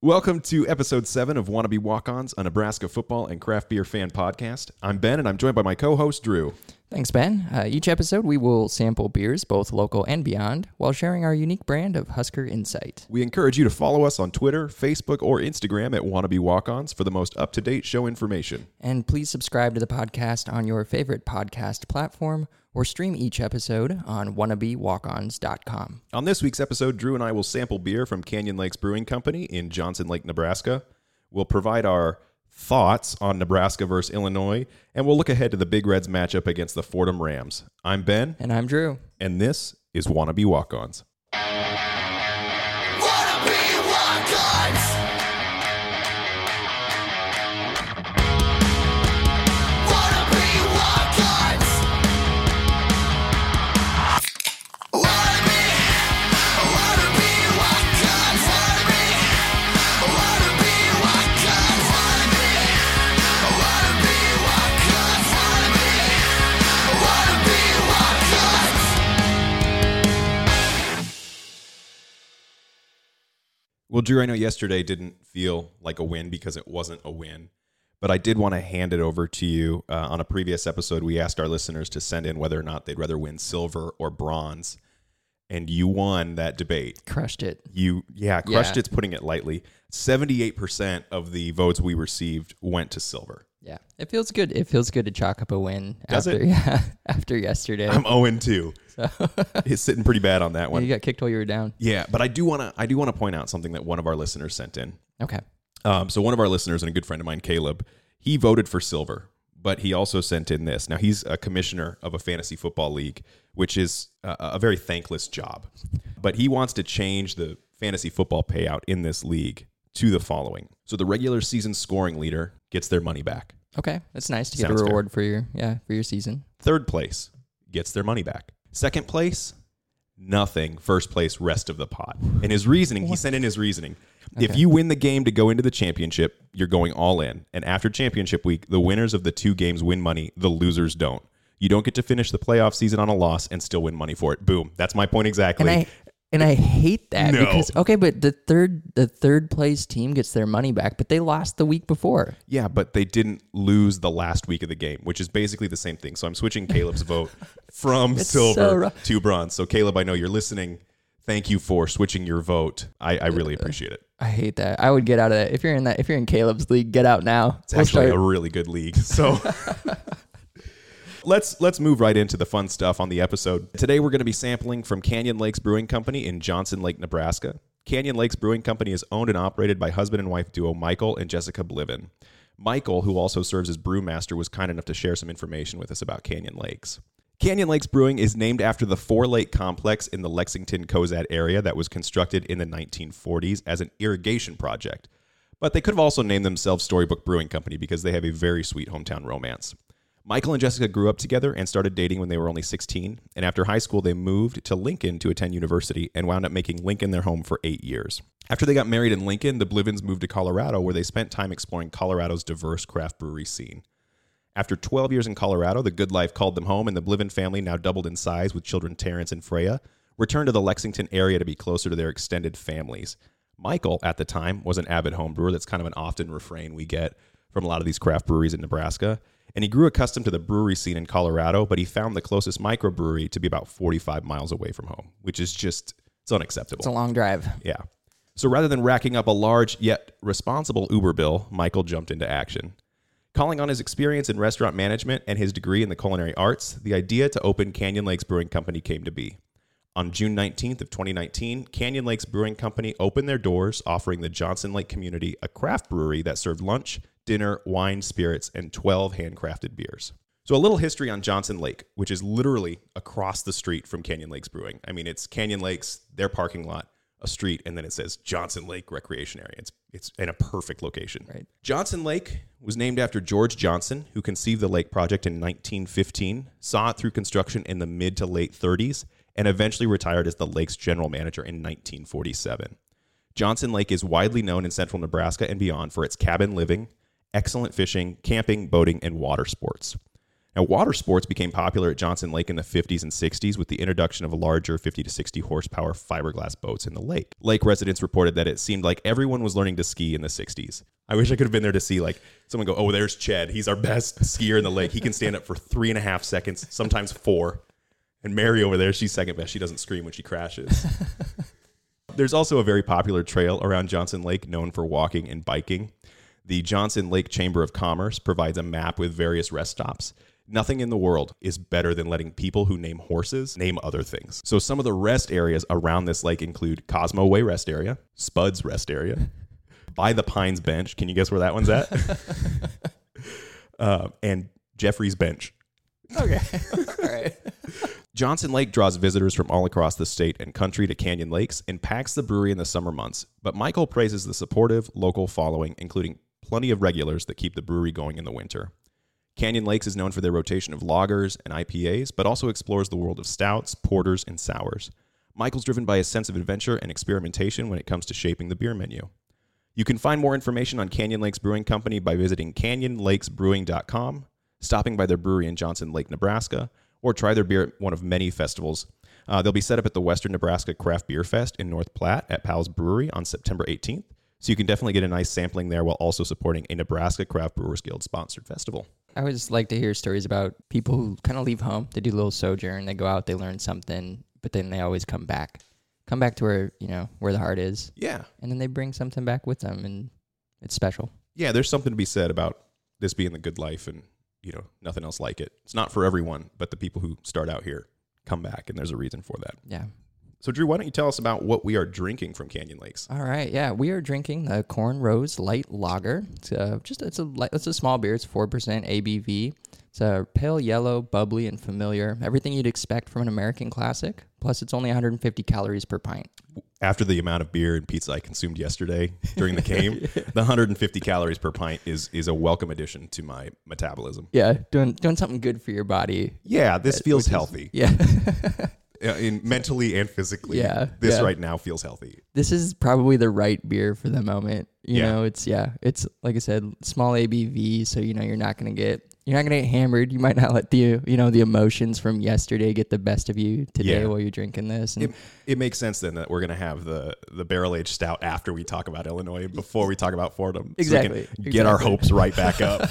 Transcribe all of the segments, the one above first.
Welcome to episode seven of Wannabe Walk Ons, a Nebraska football and craft beer fan podcast. I'm Ben, and I'm joined by my co host, Drew. Thanks, Ben. Uh, each episode, we will sample beers, both local and beyond, while sharing our unique brand of Husker Insight. We encourage you to follow us on Twitter, Facebook, or Instagram at Wannabe Walk Ons for the most up to date show information. And please subscribe to the podcast on your favorite podcast platform or stream each episode on wannabewalkons.com. On this week's episode, Drew and I will sample beer from Canyon Lakes Brewing Company in Johnson Lake, Nebraska. We'll provide our thoughts on Nebraska versus Illinois, and we'll look ahead to the Big Reds matchup against the Fordham Rams. I'm Ben, And I'm Drew. and this is Wannabe Walk Ons. Well, Drew, I know yesterday didn't feel like a win because it wasn't a win, but I did want to hand it over to you. Uh, on a previous episode, we asked our listeners to send in whether or not they'd rather win silver or bronze, and you won that debate. Crushed it. You, yeah, crushed Yeah. it's putting it lightly. 78% of the votes we received went to silver. Yeah. It feels good. It feels good to chalk up a win Does after it? yeah, after yesterday. I'm 0 2. so It's sitting pretty bad on that one. you got kicked while you were down. Yeah, but I do want to I do want to point out something that one of our listeners sent in. Okay. Um, so one of our listeners and a good friend of mine, Caleb, he voted for silver, but he also sent in this. Now he's a commissioner of a fantasy football league, which is a, a very thankless job. But he wants to change the fantasy football payout in this league to the following: so the regular season scoring leader gets their money back. Okay. That's nice to get Sounds a fair. reward for your yeah, for your season. Third place gets their money back. Second place, nothing. First place, rest of the pot. And his reasoning, he sent in his reasoning. If you win the game to go into the championship, you're going all in. And after championship week, the winners of the two games win money, the losers don't. You don't get to finish the playoff season on a loss and still win money for it. Boom. That's my point exactly. And I and I hate that No. because okay, but the third the third place team gets their money back, but they lost the week before. yeah, but they didn't lose the last week of the game, which is basically the same thing. So I'm switching Caleb's vote from It's so silver to bronze. So Caleb, I know you're listening. Thank you for switching your vote. I, I really uh, appreciate it. I hate that. I would get out of that. If you're in that if you're in Caleb's league, get out now. It's actually a really good league. So let's let's move right into the fun stuff on the episode. Today we're going to be sampling from Canyon Lakes Brewing Company in Johnson Lake, Nebraska. Canyon Lakes Brewing Company is owned and operated by husband and wife duo Michael and Jessica Bliven. Michael, who also serves as brewmaster, was kind enough to share some information with us about Canyon Lakes. Canyon Lakes Brewing is named after the Four Lake Complex in the Lexington Cozad area that was constructed in the 1940s as an irrigation project. But they could have also named themselves Storybook Brewing Company because they have a very sweet hometown romance. Michael and Jessica grew up together and started dating when they were only 16. And after high school, they moved to Lincoln to attend university and wound up making Lincoln their home for eight years. After they got married in Lincoln, the Blivens moved to Colorado, where they spent time exploring Colorado's diverse craft brewery scene. After 12 years in Colorado, the good life called them home, and the Bliven family, now doubled in size with children Terrence and Freya, returned to the Lexington area to be closer to their extended families. Michael, at the time, was an avid home brewer. That's kind of an often refrain we get from a lot of these craft breweries in Nebraska. And he grew accustomed to the brewery scene in Colorado, but he found the closest microbrewery to be about 45 miles away from home, which is just, it's unacceptable. It's a long drive. Yeah. So rather than racking up a large yet responsible Uber bill, Michael jumped into action. Calling on his experience in restaurant management and his degree in the culinary arts, the idea to open Canyon Lakes Brewing Company came to be. On June 19th of 2019, Canyon Lakes Brewing Company opened their doors, offering the Johnson Lake community a craft brewery that served lunch, dinner, wine, spirits, and 12 handcrafted beers. So, a little history on Johnson Lake, which is literally across the street from Canyon Lakes Brewing. I mean, it's Canyon Lakes, their parking lot, a street, and then it says Johnson Lake Recreation Area. It's it's in a perfect location. Right. Johnson Lake was named after George Johnson, who conceived the lake project in 1915, saw it through construction in the mid to late 30s, and eventually retired as the lake's general manager in 1947. Johnson Lake is widely known in central Nebraska and beyond for its cabin living, excellent fishing, camping, boating, and water sports. Now, water sports became popular at Johnson Lake in the 50s and 60s with the introduction of larger 50 to 60 horsepower fiberglass boats in the lake. Lake residents reported that it seemed like everyone was learning to ski in the 60s. I wish I could have been there to see like someone go, "Oh, there's Ched. He's our best skier in the lake. He can stand up for three and a half seconds, sometimes four." And Mary over there, she's second best. She doesn't scream when she crashes. There's also a very popular trail around Johnson Lake known for walking and biking. The Johnson Lake Chamber of Commerce provides a map with various rest stops. Nothing in the world is better than letting people who name horses name other things. So some of the rest areas around this lake include Cosmo Way Rest Area, Spud's Rest Area, by the Pines Bench. Can you guess where that one's at? uh, and Jeffrey's Bench. Okay. All right. Johnson Lake draws visitors from all across the state and country to Canyon Lakes and packs the brewery in the summer months. But Michael praises the supportive local following, including plenty of regulars that keep the brewery going in the winter. Canyon Lakes is known for their rotation of lagers and IPAs, but also explores the world of stouts, porters, and sours. Michael's driven by a sense of adventure and experimentation when it comes to shaping the beer menu. You can find more information on Canyon Lakes Brewing Company by visiting canyonlakesbrewing.com, stopping by their brewery in Johnson Lake, Nebraska, or try their beer at one of many festivals. Uh, they'll be set up at the Western Nebraska Craft Beer Fest in North Platte at Powell's Brewery on September 18th. So you can definitely get a nice sampling there while also supporting a Nebraska Craft Brewers Guild sponsored festival. I always like to hear stories about people who kind of leave home. They do a little sojourn. They go out. They learn something, but then they always come back. Come back to where you know where the heart is, Yeah. and then they bring something back with them, and it's special. Yeah, there's something to be said about this being the good life and, you know, nothing else like it. It's not for everyone, but the people who start out here come back, and there's a reason for that. Yeah. So, Drew, why don't you tell us about what we are drinking from Canyon Lakes? All right, yeah, we are drinking the Corn Rows Light Lager. It's uh, just it's a light, it's a small beer. It's four percent ABV. It's a pale yellow, bubbly, and familiar. Everything you'd expect from an American classic. Plus, it's only 150 calories per pint. After the amount of beer and pizza I consumed yesterday during the game, the 150 calories per pint is is a welcome addition to my metabolism. Yeah, doing doing something good for your body. Yeah, this feels healthy, Yeah, uh, Uh, in mentally and physically. Yeah, this yeah. right now feels healthy. this is probably the right beer for the moment. You Yeah. know, it's yeah, it's like I said, small ABV, so you know you're not gonna get you're not gonna get hammered. You might not let the you know the emotions from yesterday get the best of you today Yeah. while you're drinking this. It, it makes sense then that we're going to have the the barrel aged stout after we talk about Illinois before we talk about Fordham. Exactly, So we can get our hopes right back up.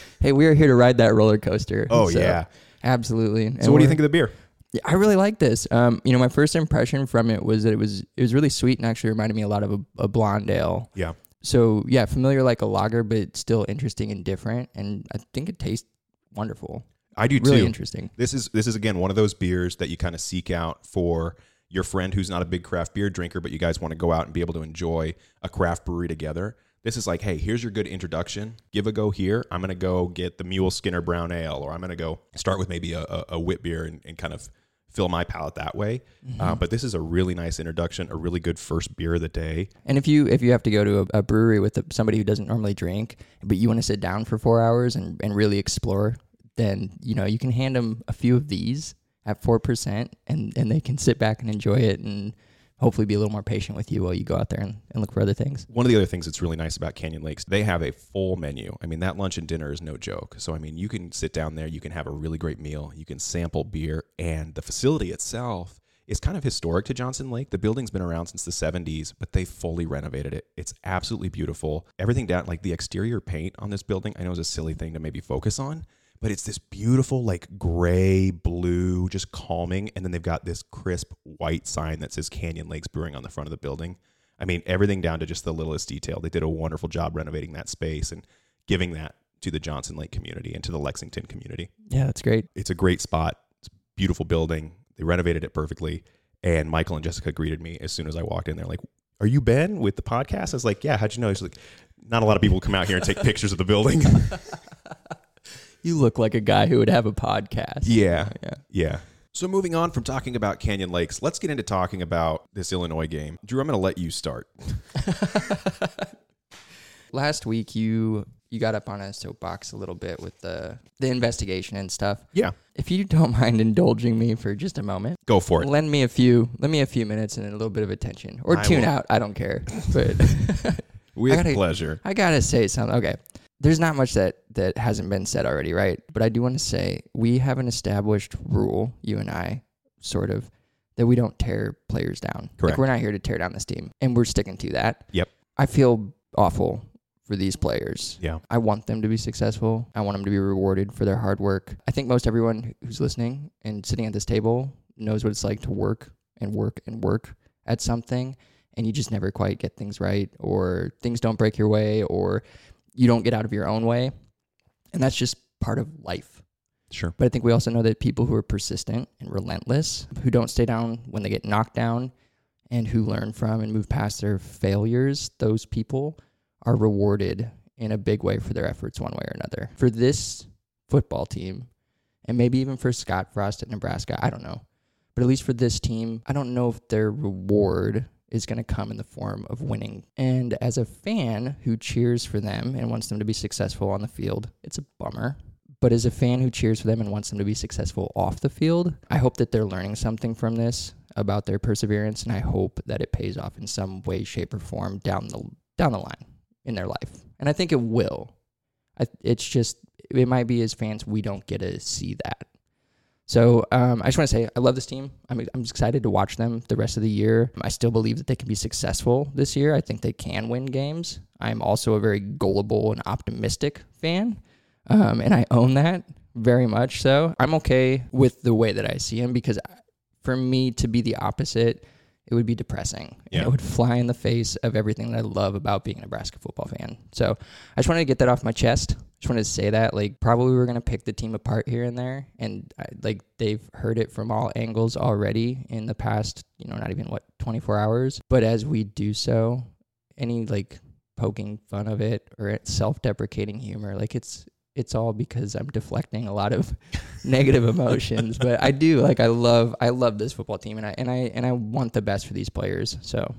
hey, we are here to ride that roller coaster. Oh, So, yeah. absolutely. And so what do you think of the beer? Yeah, I really like this. Um, you know, my first impression from it was that it was it was really sweet and actually reminded me a lot of a, a blonde ale. Yeah. So yeah, familiar like a lager, but still interesting and different. And I think it tastes wonderful. I do Really too. interesting. This is this is again one of those beers that you kind of seek out for your friend who's not a big craft beer drinker, but you guys want to go out and be able to enjoy a craft brewery together. This is like, hey, here's your good introduction. Give a go here. I'm gonna go get the Mule Skinner Brown Ale, or I'm gonna go start with maybe a, a, a wit beer and, and kind of fill my palate that way. Uh, but this is a really nice introduction, a really good first beer of the day. And if you if you have to go to a, a brewery with a, somebody who doesn't normally drink, but you want to sit down for four hours and, and really explore, then you know you can hand them a few of these at four percent, and and they can sit back and enjoy it, and hopefully be a little more patient with you while you go out there and, and look for other things. One of the other things that's really nice about Canyon Lakes, they have a full menu. I mean, that lunch and dinner is no joke. So, I mean, you can sit down there, you can have a really great meal, you can sample beer, and the facility itself is kind of historic to Johnson Lake. The building's been around since the 70s, but they fully renovated it. It's absolutely beautiful. Everything down, like the exterior paint on this building, I know is a silly thing to maybe focus on, but it's this beautiful, like gray, blue, just calming. And then they've got this crisp white sign that says Canyon Lakes Brewing on the front of the building. I mean, everything down to just the littlest detail. They did a wonderful job renovating that space and giving that to the Johnson Lake community and to the Lexington community. Yeah, that's great. It's a great spot. It's a beautiful building. They renovated it perfectly. And Michael and Jessica greeted me as soon as I walked in. They're like, Are you Ben with the podcast? I was like, Yeah, how'd you know? She's like, Not a lot of people come out here and take pictures of the building. You look like a guy who would have a podcast. yeah. Yeah. Yeah. So moving on from talking about Canyon Lakes, let's get into talking about this Illinois game. Drew, I'm going to let you start. Last week you you got up on a soapbox a little bit with the the investigation and stuff. Yeah, If you don't mind indulging me for just a moment, go for it. lend me a few lend me a few minutes and a little bit of attention. Or I tune will. out. I don't care. But With gotta- pleasure. I gotta say something. Okay. There's not much that that hasn't been said already, right? But I do want to say we have an established rule, you and I, sort of, that we don't tear players down. Correct. Like we're not here to tear down this team, and we're sticking to that. Yep. I feel awful for these players. Yeah. I want them to be successful. I want them to be rewarded for their hard work. I think most everyone who's listening and sitting at this table knows what it's like to work and work and work at something and you just never quite get things right or things don't break your way or you don't get out of your own way. And that's just part of life. Sure. But I think we also know that people who are persistent and relentless, who don't stay down when they get knocked down, and who learn from and move past their failures, those people are rewarded in a big way for their efforts one way or another. For this football team, and maybe even for Scott Frost at Nebraska, I don't know. But at least for this team, I don't know if their reward is going to come in the form of winning. And as a fan who cheers for them and wants them to be successful on the field, it's a bummer. But as a fan who cheers for them and wants them to be successful off the field, I hope that they're learning something from this about their perseverance, and I hope that it pays off in some way, shape, or form down the down the line in their life. And I think it will. I, it's just it might be as fans we don't get to see that. So um, I just want to say I love this team. I'm I'm excited to watch them the rest of the year. I still believe that they can be successful this year. I think they can win games. I'm also a very gullible and optimistic fan, um, and I own that very much. So I'm okay with the way that I see him because for me to be the opposite, it would be depressing. Yeah. it would fly in the face of everything that I love about being a Nebraska football fan. So I just wanted to get that off my chest. Just wanted to say that. Like, probably we're to pick the team apart here and there. And I, like, they've heard it from all angles already in the past, you know, not even what, 24 hours. But as we do so, any like poking fun of it or self deprecating humor, like, it's, it's all because I'm deflecting a lot of negative emotions, but I do like I love I love this football team and I and I and I want the best for these players. So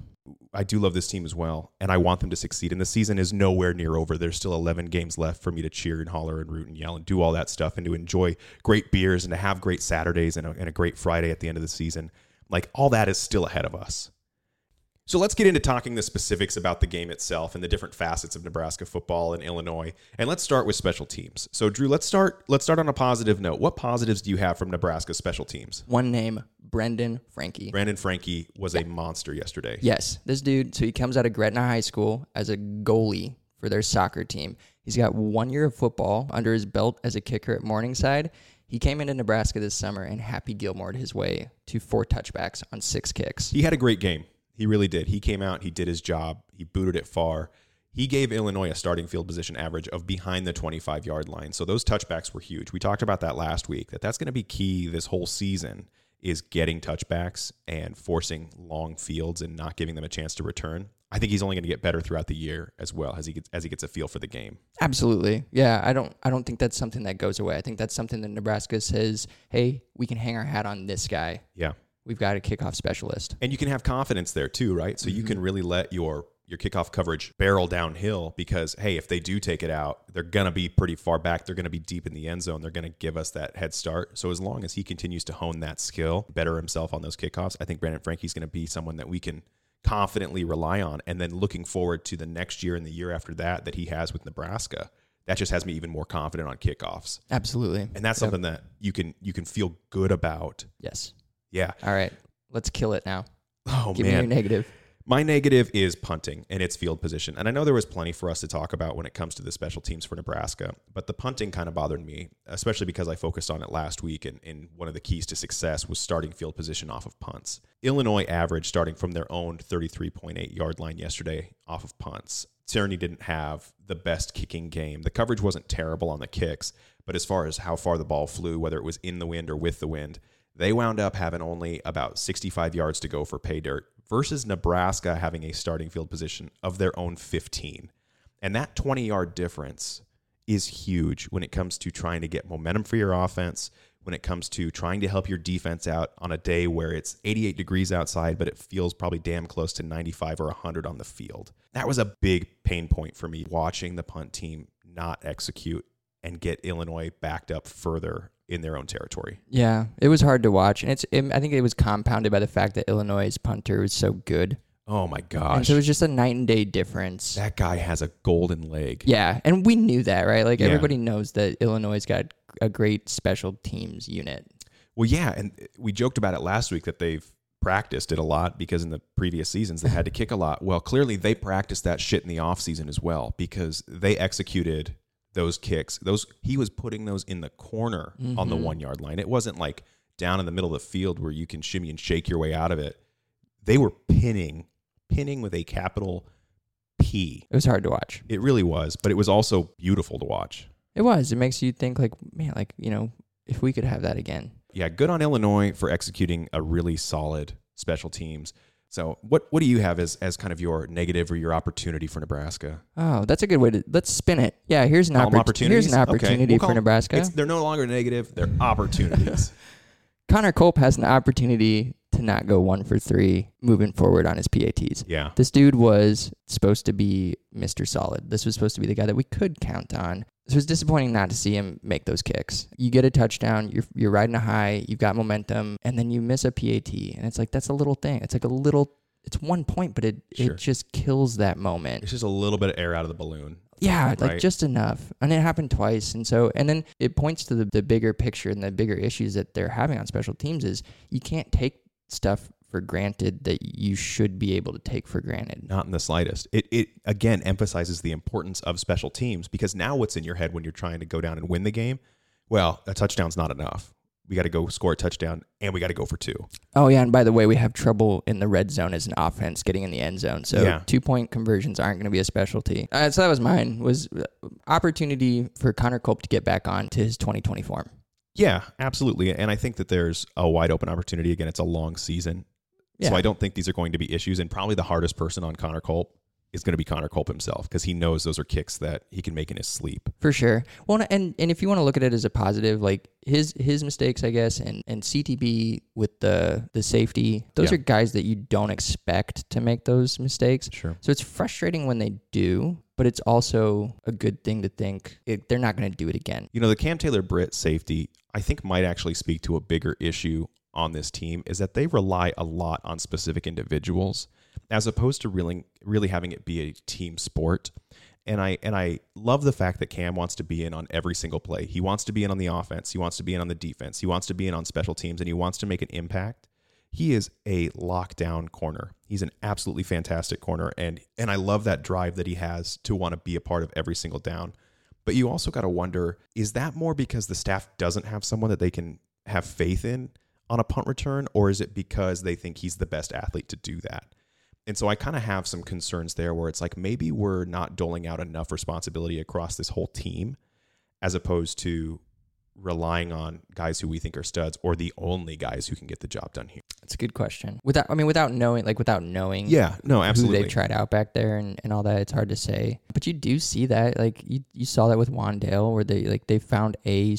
I do love this team as well, and I want them to succeed. And the season is nowhere near over. There's still 11 games left for me to cheer and holler and root and yell and do all that stuff and to enjoy great beers and to have great Saturdays and a, and a great Friday at the end of the season. Like all that is still ahead of us. So let's get into talking the specifics about the game itself and the different facets of Nebraska football and Illinois. And let's start with special teams. So Drew, let's start let's start on a positive note. What positives do you have from Nebraska special teams? one name, Brendan Franke. Brandon Franke was a monster yesterday. Yes, this dude. So he comes out of Gretna High School as a goalie for their soccer team. He's got one year of football under his belt as a kicker at Morningside. He came into Nebraska this summer and Happy Gilmore'd his way to four touchbacks on six kicks. He had a great game. He really did. He came out, he did his job, he booted it far. He gave Illinois a starting field position average of behind the 25 yard line. So those touchbacks were huge. We talked about that last week, that that's going to be key this whole season is getting touchbacks and forcing long fields and not giving them a chance to return. I think he's only going to get better throughout the year as well as he gets as he gets a feel for the game. Absolutely. Yeah, I don't I don't think that's something that goes away. I think that's something that Nebraska says, "Hey, we can hang our hat on this guy. Yeah. We've got a kickoff specialist." and you can have confidence there too, right? So you mm-hmm. can really let your your kickoff coverage barrel downhill because hey, if they do take it out, they're gonna be pretty far back. They're gonna be deep in the end zone. They're gonna give us that head start. So as long as he continues to hone that skill, better himself on those kickoffs, I think Brandon Franke's gonna be someone that we can confidently rely on. And then looking forward to the next year and the year after that that he has with Nebraska, that just has me even more confident on kickoffs. Absolutely. And that's something that you can you can feel good about. Yes. Yeah. All right. Let's kill it now. Oh Give me your man. negative. My negative is punting and its field position. And I know there was plenty for us to talk about when it comes to the special teams for Nebraska, but the punting kind of bothered me, especially because I focused on it last week. And, and one of the keys to success was starting field position off of punts. Illinois averaged starting from their own 33.8 yard line yesterday off of punts. Cerni didn't have the best kicking game. The coverage wasn't terrible on the kicks, but as far as how far the ball flew, whether it was in the wind or with the wind, they wound up having only about 65 yards to go for pay dirt versus Nebraska having a starting field position of their own 15. And that 20 yard difference is huge when it comes to trying to get momentum for your offense, when it comes to trying to help your defense out on a day where it's 88 degrees outside, but it feels probably damn close to 95 or 100 on the field. That was a big pain point for me watching the punt team not execute and get Illinois backed up further in their own territory. Yeah, it was hard to watch, and it's. It, I think it was compounded by the fact that Illinois' punter was so good, Oh my and gosh. so it was just a night and day difference. that guy has a golden leg. Yeah, and we knew that, right? Like Yeah. everybody knows that Illinois' got a great special teams unit. Well, yeah, and we joked about it last week that they've practiced it a lot because in the previous seasons they had to kick a lot. Well, clearly they practiced that shit in the offseason as well because they executed those kicks. Those he was putting those in the corner on the mm-hmm. 1-yard line. It wasn't like down in the middle of the field where you can shimmy and shake your way out of it. They were pinning pinning with a capital P. It was hard to watch. It really was, but it was also beautiful to watch. It was. It makes you think, like, man, like you know, if we could have that again. yeah, good on Illinois for executing a really solid special teams. So, what what do you have as as kind of your negative or your opportunity for Nebraska? Oh, that's a good way to let's spin it. Yeah, here's an oppor- Here's an opportunities? Okay, opportunity we'll for Nebraska. It's, they're no longer negative; they're opportunities. Connor Culp has an opportunity to not go one for three moving forward on his PATs. yeah, This dude was supposed to be Mr. Solid. This was supposed to be the guy that we could count on. So it was disappointing not to see him make those kicks. You get a touchdown, you're you're riding a high, you've got momentum, and then you miss a PAT, and it's like that's a little thing. It's like a little. It's one point, but it Sure. it just kills that moment. it's just a little bit of air out of the balloon. Yeah, like Right. just enough. And it happened twice. And so, and then it points to the, the bigger picture and the bigger issues that they're having on special teams is you can't take stuff for granted that you should be able to take for granted. Not in the slightest. It it again emphasizes the importance of special teams because now what's in your head when you're trying to go down and win the game? Well, a touchdown's not enough. We got to go score a touchdown and we got to go for two. Oh, yeah. And by the way, we have trouble in the red zone as an offense getting in the end zone. So Yeah. two point conversions aren't going to be a specialty. Uh, so that was mine was uh, opportunity for Connor Culp to get back on to his 2020 form. Yeah, absolutely. And I think that there's a wide open opportunity. Again, it's a long season. So I don't think these are going to be issues. And probably the hardest person on Connor Culp is going to be Connor Culp himself because he knows those are kicks that he can make in his sleep. For sure. Well, and and if you want to look at it as a positive, like his his mistakes, I guess, and and CTB with the the safety, those Yeah. are guys that you don't expect to make those mistakes. Sure. So it's frustrating when they do, but it's also a good thing to think it, they're not going to do it again. You know, the Cam Taylor Britt safety, I think might actually speak to a bigger issue on this team is that they rely a lot on specific individuals as opposed to really really having it be a team sport. And I and I love the fact that Cam wants to be in on every single play. He wants to be in on the offense, he wants to be in on the defense, he wants to be in on special teams and he wants to make an impact. He is a lockdown corner. He's an absolutely fantastic corner and and I love that drive that he has to want to be a part of every single down. But you also got to wonder is that more because the staff doesn't have someone that they can have faith in on a punt return, or is it because they think he's the best athlete to do that? And so I kind of have some concerns there where it's like maybe we're not doling out enough responsibility across this whole team as opposed to relying on guys who we think are studs or the only guys who can get the job done here. That's a good question. Without, I mean, without knowing, like without knowing, Yeah, no, who absolutely. they've tried out back there and, and all that. It's hard to say, but you do see that. Like you, you saw that with Wan'Dale, where they like they found a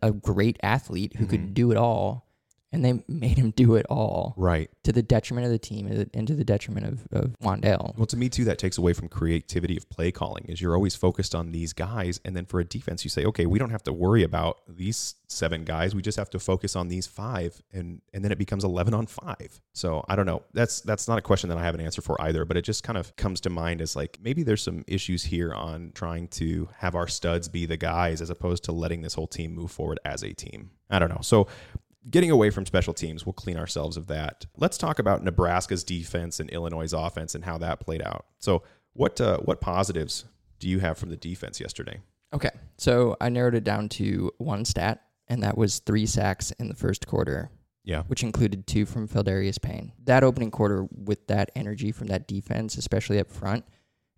a great athlete who Mm-hmm. could do it all, and they made him do it all Right. to the detriment of the team and to the detriment of, of Wan'Dale. Well, to me too, that takes away from creativity of play calling. Is you're always focused on these guys, and then for a defense, you say, okay, we don't have to worry about these seven guys. We just have to focus on these five, and and then it becomes eleven on five. So I don't know. That's that's not a question that I have an answer for either, but it just kind of comes to mind as like maybe there's some issues here on trying to have our studs be the guys as opposed to letting this whole team move forward as a team. I don't know. So getting away from special teams, we'll clean ourselves of that. Let's talk about Nebraska's defense and Illinois' offense and how that played out. So, what uh, what positives do you have from the defense yesterday? Okay, so I narrowed it down to one stat, and that was three sacks in the first quarter. Yeah, which included two from Pheldarius Payne. That opening quarter, with that energy from that defense, especially up front,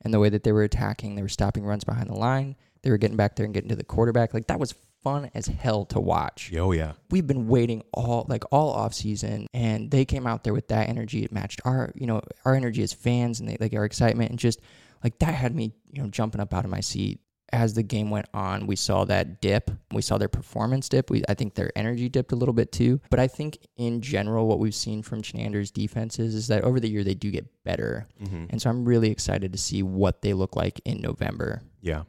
and the way that they were attacking, they were stopping runs behind the line. They were getting back there and getting to the quarterback. Like that was fun as hell to watch. oh yeah, We've been waiting all like all off season, and they came out there with that energy. It matched our, you know, our energy as fans and they, like our excitement, and just like that had me, you know, jumping up out of my seat as the game went on, we saw that dip. We saw their performance dip. We, I think their energy dipped a little bit too. But I think in general, what we've seen from Chinander's defenses is that over the year they do get better. Mm-hmm. And so I'm really excited to see what they look like in November. Yeah.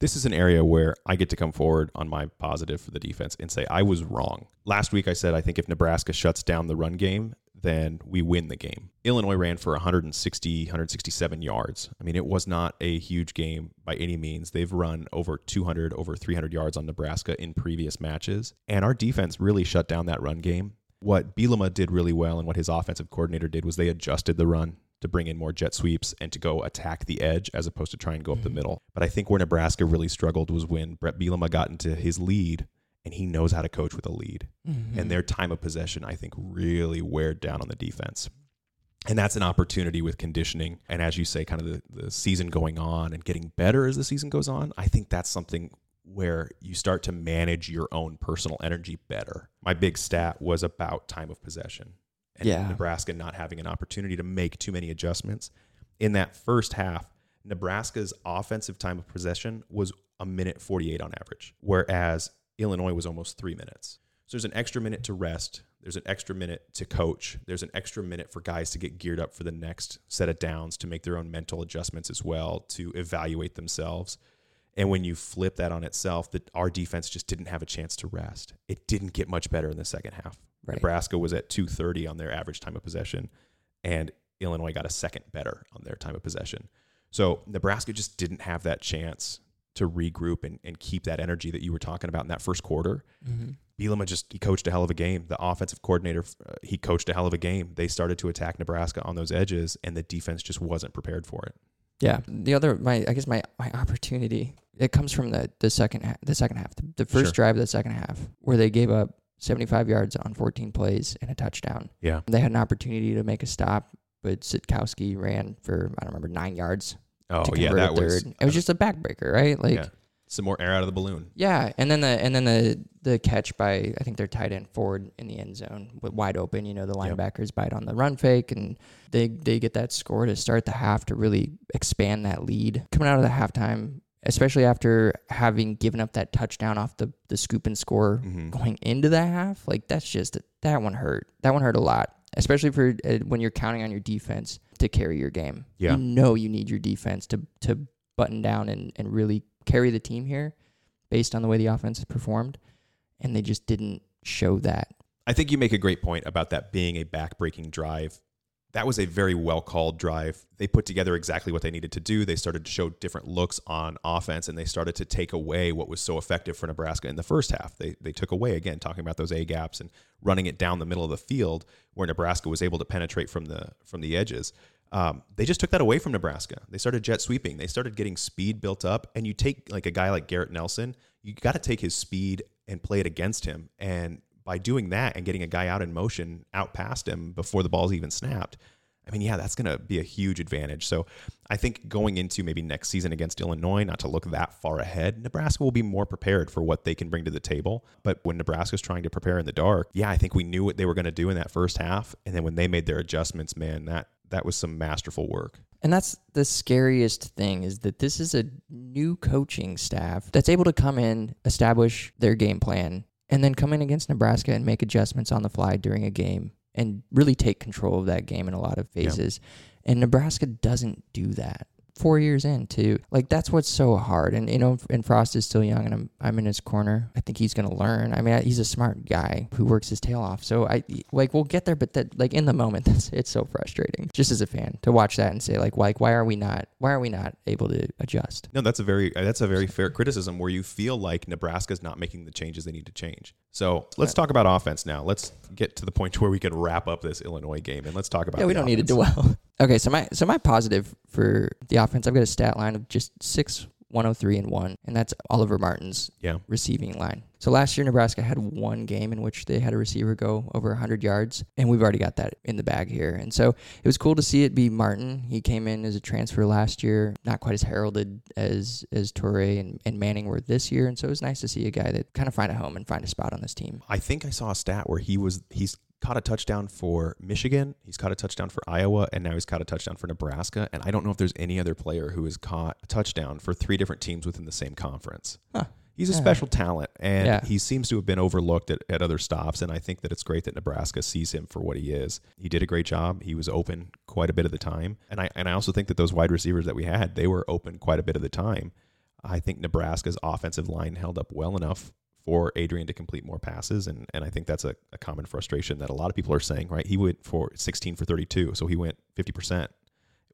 This is an area where I get to come forward on my positive for the defense and say I was wrong. Last week I said I think if Nebraska shuts down the run game, then we win the game. Illinois ran for 160, 167 yards. I mean, it was not a huge game by any means. They've run over 200, over 300 yards on Nebraska in previous matches, and our defense really shut down that run game. What Bielema did really well and what his offensive coordinator did was they adjusted the run to bring in more jet sweeps and to go attack the edge as opposed to try and go up the mm-hmm. middle. But I think where Nebraska really struggled was when Bret Bielema got into his lead and he knows how to coach with a lead. Mm-hmm. And their time of possession, I think, really weared down on the defense. And that's an opportunity with conditioning. And as you say, kind of the, the season going on and getting better as the season goes on, I think that's something where you start to manage your own personal energy better. My big stat was about time of possession and Yeah. Nebraska not having an opportunity to make too many adjustments. In that first half, Nebraska's offensive time of possession was a minute 48 on average, whereas Illinois was almost three minutes. So there's an extra minute to rest. There's an extra minute to coach. There's an extra minute for guys to get geared up for the next set of downs, to make their own mental adjustments as well, to evaluate themselves. And when you flip that on itself, that our defense just didn't have a chance to rest. It didn't get much better in the second half. Right. Nebraska was at 230 on their average time of possession, and Illinois got a second better on their time of possession. So Nebraska just didn't have that chance to regroup and, and keep that energy that you were talking about in that first quarter. Bielema just he coached a hell of a game. The offensive coordinator uh, he coached a hell of a game. They started to attack Nebraska on those edges, and the defense just wasn't prepared for it. Yeah. The other, my, I guess my, my opportunity, it comes from the, the second, half, the second half, the, the first Sure. drive of the second half, where they gave up 75 yards on 14 plays and a touchdown. Yeah, They had an opportunity to make a stop, but Sitkowski ran for, I don't remember, nine yards oh yeah, that was. It was just a backbreaker, right? Like, yeah. some more air out of the balloon. Yeah, and then the and then the the catch by I think their tight end Ford in the end zone with wide open. You know the Yep. linebackers bite on the run fake, and they they get that score to start the half to really expand that lead coming out of the halftime. Especially after having given up that touchdown off the the scoop and score Mhm. going into the half, like that's just that one hurt. That one hurt a lot, especially for uh, when you're counting on your defense to carry your game. Yeah. you know you need your defense to to button down and and really carry the team here based on the way the offense performed, and they just didn't show that. I think you make a great point about that being a backbreaking drive. That was a very well called drive. They put together exactly what they needed to do. They started to show different looks on offense and they started to take away what was so effective for Nebraska in the first half. They, they took away, again, talking about those A gaps and running it down the middle of the field where Nebraska was able to penetrate from the, from the edges. Um, they just took that away from Nebraska. They started jet sweeping. They started getting speed built up. And you take like a guy like Garrett Nelson, you got to take his speed and play it against him. And by doing that and getting a guy out in motion, out past him before the ball's even snapped, I mean, yeah, that's going to be a huge advantage. So I think going into maybe next season against Illinois, not to look that far ahead, Nebraska will be more prepared for what they can bring to the table. But when Nebraska's trying to prepare in the dark, yeah, I think we knew what they were going to do in that first half. And then when they made their adjustments, man, that that was some masterful work. And that's the scariest thing is that this is a new coaching staff that's able to come in, establish their game plan, and then come in against Nebraska and make adjustments on the fly during a game and really take control of that game in a lot of phases. And Nebraska doesn't do that. Four years in, too. Like that's what's so hard. And you know, and Frost is still young, and I'm I'm in his corner. I think he's gonna learn. I mean, he's a smart guy who works his tail off. So I like we'll get there, but that like in the moment, that's it's so frustrating. Just as a fan to watch that and say like, like why are we not why are we not able to adjust? No, that's a very that's a very fair criticism where you feel like Nebraska's not making the changes they need to change. So let's talk about offense now. Let's get to the point where we can wrap up this Illinois game and let's talk about. Yeah, we don't need to offense. dwell. okay, so my so my positive for the offense, I've got a stat line of just six, 103 and one, and that's Oliver Martin's Yeah. receiving line. So last year Nebraska had one game in which they had a receiver go over 100 yards, and we've already got that in the bag here. And so it was cool to see it be Martin. He came in as a transfer last year, not quite as heralded as as Toure and, and Manning were this year, and so it was nice to see a guy that kind of find a home and find a spot on this team. I think I saw a stat where he was he's caught a touchdown for Michigan. He's caught a touchdown for Iowa, and now he's caught a touchdown for Nebraska. And I don't know if there's any other player who has caught a touchdown for three different teams within the same conference. Huh. He's a Yeah. special talent, and Yeah. he seems to have been overlooked at, at other stops. And I think that it's great that Nebraska sees him for what he is. He did a great job. He was open quite a bit of the time, and I and I also think that those wide receivers that we had, they were open quite a bit of the time. I think Nebraska's offensive line held up well enough for Adrian to complete more passes, and and I think that's a, a common frustration that a lot of people are saying. Right, he went for 16 for 32, so he went 50 percent,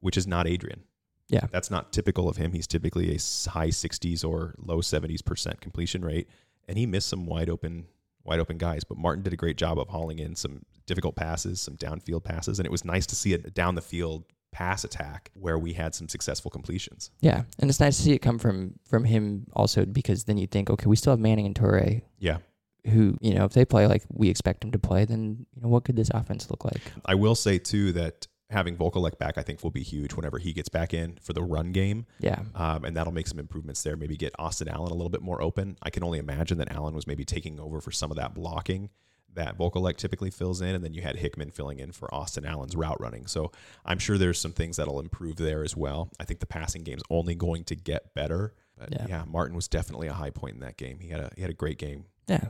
which is not Adrian. Yeah. That's not typical of him. He's typically a high 60s or low 70s percent completion rate, and he missed some wide open wide open guys. But Martin did a great job of hauling in some difficult passes, some downfield passes, and it was nice to see a down the field pass attack where we had some successful completions. Yeah, and it's nice to see it come from from him also because then you think, okay, we still have Manning and Toure, Yeah. who you know if they play like we expect them to play, then you know what could this offense look like? I will say too that having Vokolek back, I think will be huge whenever he gets back in for the run game. Yeah, Um, and that'll make some improvements there. Maybe get Austin Allen a little bit more open. I can only imagine that Allen was maybe taking over for some of that blocking that Vokolek typically fills in, and then you had Hickman filling in for Austin Allen's route running. So I'm sure there's some things that'll improve there as well. I think the passing game's only going to get better. But yeah, Yeah. Martin was definitely a high point in that game. He had a he had a great game. yeah.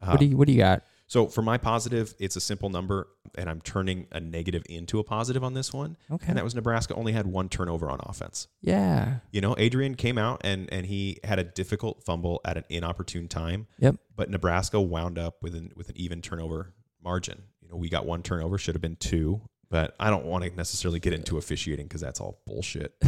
Uh, what do you what do you got? So for my positive, it's a simple number, and I'm turning a negative into a positive on this one. Okay. And that was Nebraska only had one turnover on offense. yeah. You know, Adrian came out and and he had a difficult fumble at an inopportune time, Yep. but Nebraska wound up with an with an even turnover margin. You know, we got one turnover, should have been two, but I don't want to necessarily get into officiating because that's all bullshit.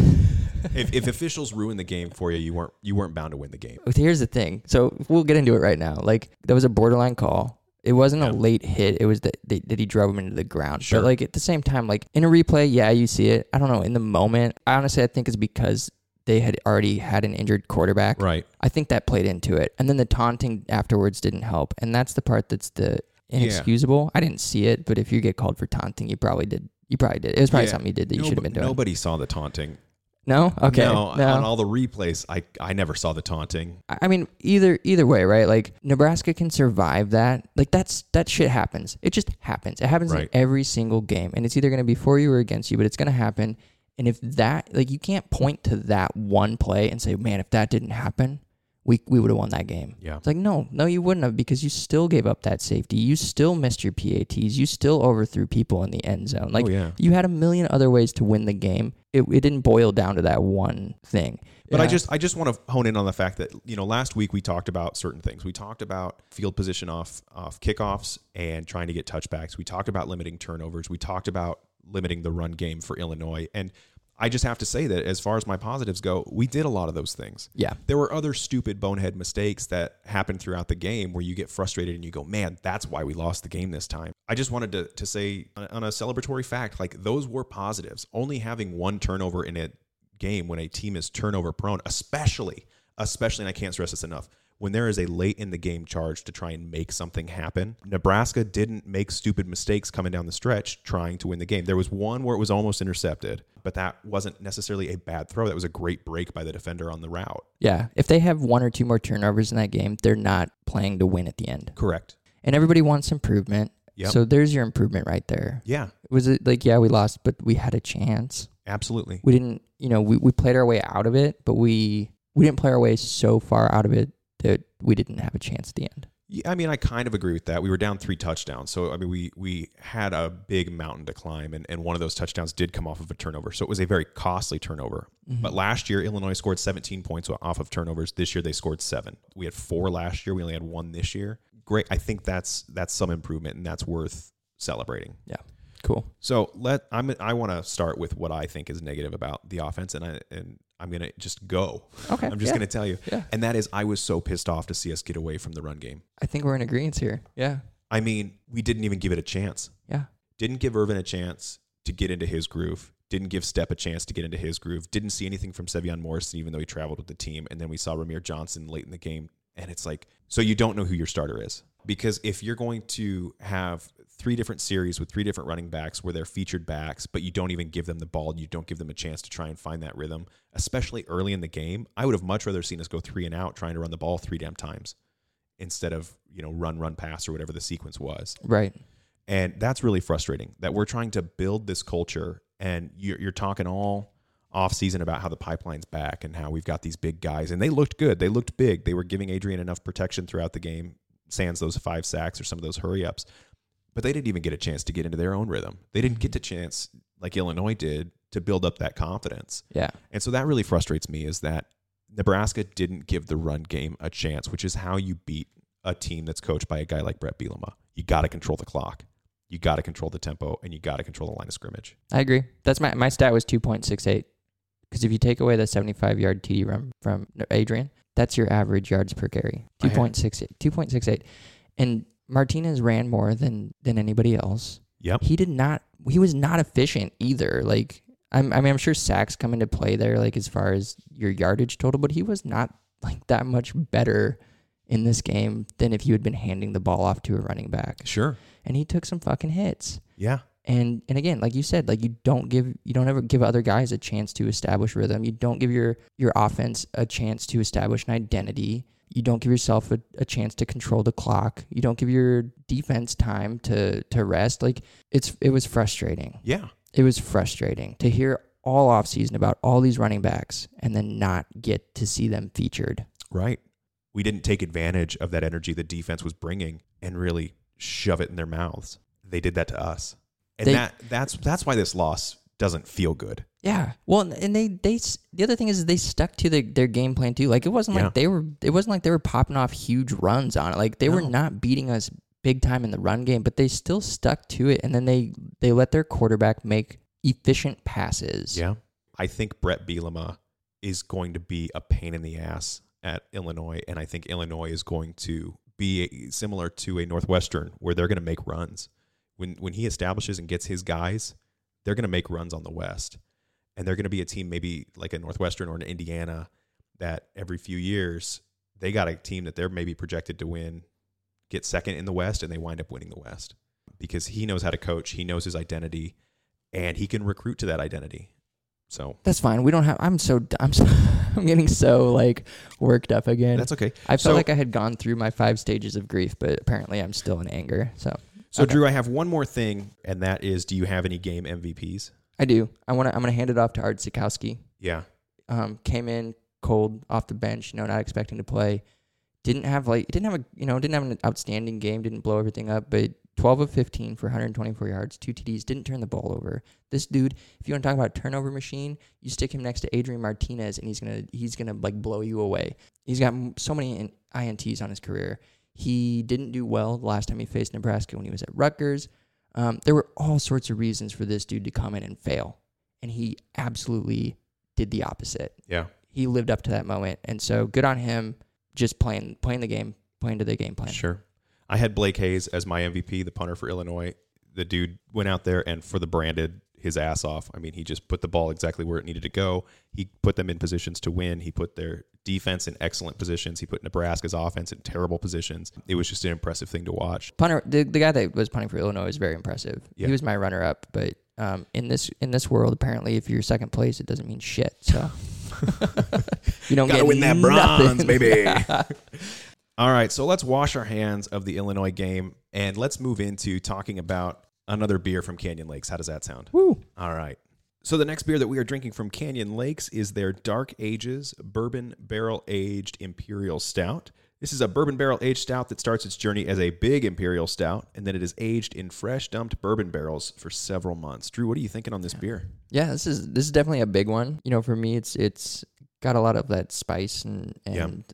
if, if officials ruin the game for you, you weren't you weren't bound to win the game. Here's the thing. So we'll get into it right now. Like that was a borderline call. It wasn't Yeah. a late hit. It was that they, that he drove him into the ground. Sure. But like at the same time, like in a replay, yeah, you see it. I don't know. In the moment, I honestly I think it's because they had already had an injured quarterback. Right. I think that played into it. And then the taunting afterwards didn't help. And that's the part that's the inexcusable. I didn't see it, but if you get called for taunting, you probably did. You probably did. It was probably Yeah. something you did that you Nobo- should have been doing. Nobody saw the taunting. No? Okay. No, on all the replays, I I never saw the taunting. I I mean, either either way, right? Like Nebraska can survive that. Like that's that shit happens. It just happens. It happens Right. in every single game, and it's either going to be for you or against you, but it's going to happen. And if that, like, you can't point to that one play and say, "Man, if that didn't happen, we we would have won that game." Yeah. It's like, no, no, you wouldn't have because you still gave up that safety. You still missed your PATs. You still overthrew people in the end zone. Like, oh yeah. you had a million other ways to win the game. It, it didn't boil down to that one thing. But I just I just want to hone in on the fact that you know last week we talked about certain things. We talked about field position off off kickoffs and trying to get touchbacks. We talked about limiting turnovers. We talked about limiting the run game for Illinois. And I just have to say that as far as my positives go, we did a lot of those things. yeah, There were other stupid bonehead mistakes that happened throughout the game where you get frustrated and you go, man, that's why we lost the game this time. I just wanted to, to say on a- on a celebratory fact, like those were positives. Only having one turnover in a game when a team is turnover prone, especially, especially, and I can't stress this enough, when there is a late in the game charge to try and make something happen, Nebraska didn't make stupid mistakes coming down the stretch trying to win the game. There was one where it was almost intercepted, but that wasn't necessarily a bad throw. That was a great break by the defender on the route. Yeah, if they have one or two more turnovers in that game, they're not playing to win at the end. Correct. And everybody wants improvement. Yep. So there's your improvement right there. Yeah, Was it like yeah, we lost, but we had a chance. absolutely. We didn't, you know, we, we played our way out of it, but we we didn't play our way so far out of it that we didn't have a chance at the end. Yeah, I mean, I kind of agree with that. We were down three touchdowns, so I mean, we we had a big mountain to climb, and, and one of those touchdowns did come off of a turnover, so it was a very costly turnover. Mm-hmm. But last year, Illinois scored 17 points off of turnovers. This year, they scored seven. We had four last year. We only had one this year. Great. I think that's that's some improvement, and that's worth celebrating. Yeah. Cool. So let I'm I want to start with what I think is negative about the offense, and I and I'm gonna just go. Okay, I'm just yeah. gonna tell you, Yeah. and that is I was so pissed off to see us get away from the run game. I think we're in agreement here. Yeah. I mean, we didn't even give it a chance. Yeah. Didn't give Ervin a chance to get into his groove. Didn't give Stepp a chance to get into his groove. Didn't see anything from Sevion Morrison, even though he traveled with the team. And then we saw Rahmir Johnson late in the game. And it's like, so you don't know who your starter is. Because if you're going to have three different series with three different running backs where they're featured backs, but you don't even give them the ball, and you don't give them a chance to try and find that rhythm, especially early in the game, I would have much rather seen us go three and out trying to run the ball three damn times instead of, you know, run, run, pass or whatever the sequence was. Right. And that's really frustrating that we're trying to build this culture and you're, you're talking all off season about how the pipeline's back and how we've got these big guys and they looked good. They looked big. They were giving Adrian enough protection throughout the game, sans those five sacks or some of those hurry ups. But they didn't even get a chance to get into their own rhythm. They didn't get a chance like Illinois did to build up that confidence. Yeah. And so that really frustrates me is that Nebraska didn't give the run game a chance, which is how you beat a team that's coached by a guy like Bret Bielema. You got to control the clock. You got to control the tempo and you got to control the line of scrimmage. I agree. That's my my stat was 2.68. Because if you take away the 75 yard TD run from Adrian, that's your average yards per carry. I 2.68. 2.68. And Martinez ran more than than anybody else. Yep. He did not. He was not efficient either. Like I'm, I mean, I'm sure sacks come into play there, like as far as your yardage total, but he was not like that much better in this game than if you had been handing the ball off to a running back. Sure. And he took some fucking hits. Yeah. And and again, like you said, like you don't give you don't ever give other guys a chance to establish rhythm. You don't give your your offense a chance to establish an identity. You don't give yourself a, a chance to control the clock. You don't give your defense time to to rest. Like it's it was frustrating. Yeah. It was frustrating to hear all offseason about all these running backs and then not get to see them featured. Right. We didn't take advantage of that energy the defense was bringing and really shove it in their mouths. They did that to us. And They- that that's that's why this loss doesn't feel good. Yeah. Well, and- they they the other thing is they stuck to their, their game plan too. Like it wasn't Yeah. like they were it wasn't like they were popping off huge runs on it. Like they were not beating us big time in the run game, but they still stuck to it and then they they let their quarterback make efficient passes. Yeah. I think Bret Bielema is going to be a pain in the ass at Illinois. And I think Illinois is going to be a, similar to a Northwestern where they're going to make runs. When, when he establishes and gets his guys, they're going to make runs on the West. And they're going to be a team maybe like a Northwestern or an Indiana that every few years they got a team that they're maybe projected to win, get second in the West, and they wind up winning the West because he knows how to coach, he knows his identity, and he can recruit to that identity. So That's fine. We don't have I'm so I'm so, I'm getting so like worked up again. that's okay. I felt so, like I had gone through my five stages of grief, but apparently I'm still in anger. So so okay. Drew, I have one more thing, and that is, do you have any game MVPs? I do. I want to I'm going to hand it off to Art Sitkowski. Yeah, um, came in cold off the bench, you know, not expecting to play. Didn't have like didn't have a you know didn't have an outstanding game, didn't blow everything up, but 12 of 15 for 124 yards, two TDs, didn't turn the ball over. This dude, if you want to talk about turnover machine, you stick him next to Adrian Martinez, and he's gonna he's gonna like blow you away. He's got so many ints on his career. He didn't do well the last time he faced Nebraska when he was at Rutgers. Um, there were all sorts of reasons for this dude to come in and fail, and he absolutely did the opposite yeah. he lived up to that moment. And so good on him just playing playing the game, playing to the game plan. Sure. I had Blake Hayes as my MVP, the punter for Illinois. The dude went out there and for the branded his ass off. I mean, he just put the ball exactly where it needed to go. He put them in positions to win. He put their defense in excellent positions. He put Nebraska's offense in terrible positions. It was just an impressive thing to watch. Punter the, the guy that was punting for Illinois was very impressive. Yeah. He was my runner up, but um, in this in this world apparently if you're second place it doesn't mean shit. So you don't Gotta get win that bronze, nothing. baby. All right, so let's wash our hands of the Illinois game and let's move into talking about another beer from Canyon Lakes. How does that sound? Woo. All right. So the next beer that we are drinking from Canyon Lakes is their Dark Arts Bourbon Barrel Aged Imperial Stout. This is a bourbon barrel aged stout that starts its journey as a big imperial stout, and then it is aged in fresh dumped bourbon barrels for several months. Drew, what are you thinking on this beer? Yeah, this is this is definitely a big one. You know, for me it's it's got a lot of that spice and Yeah. and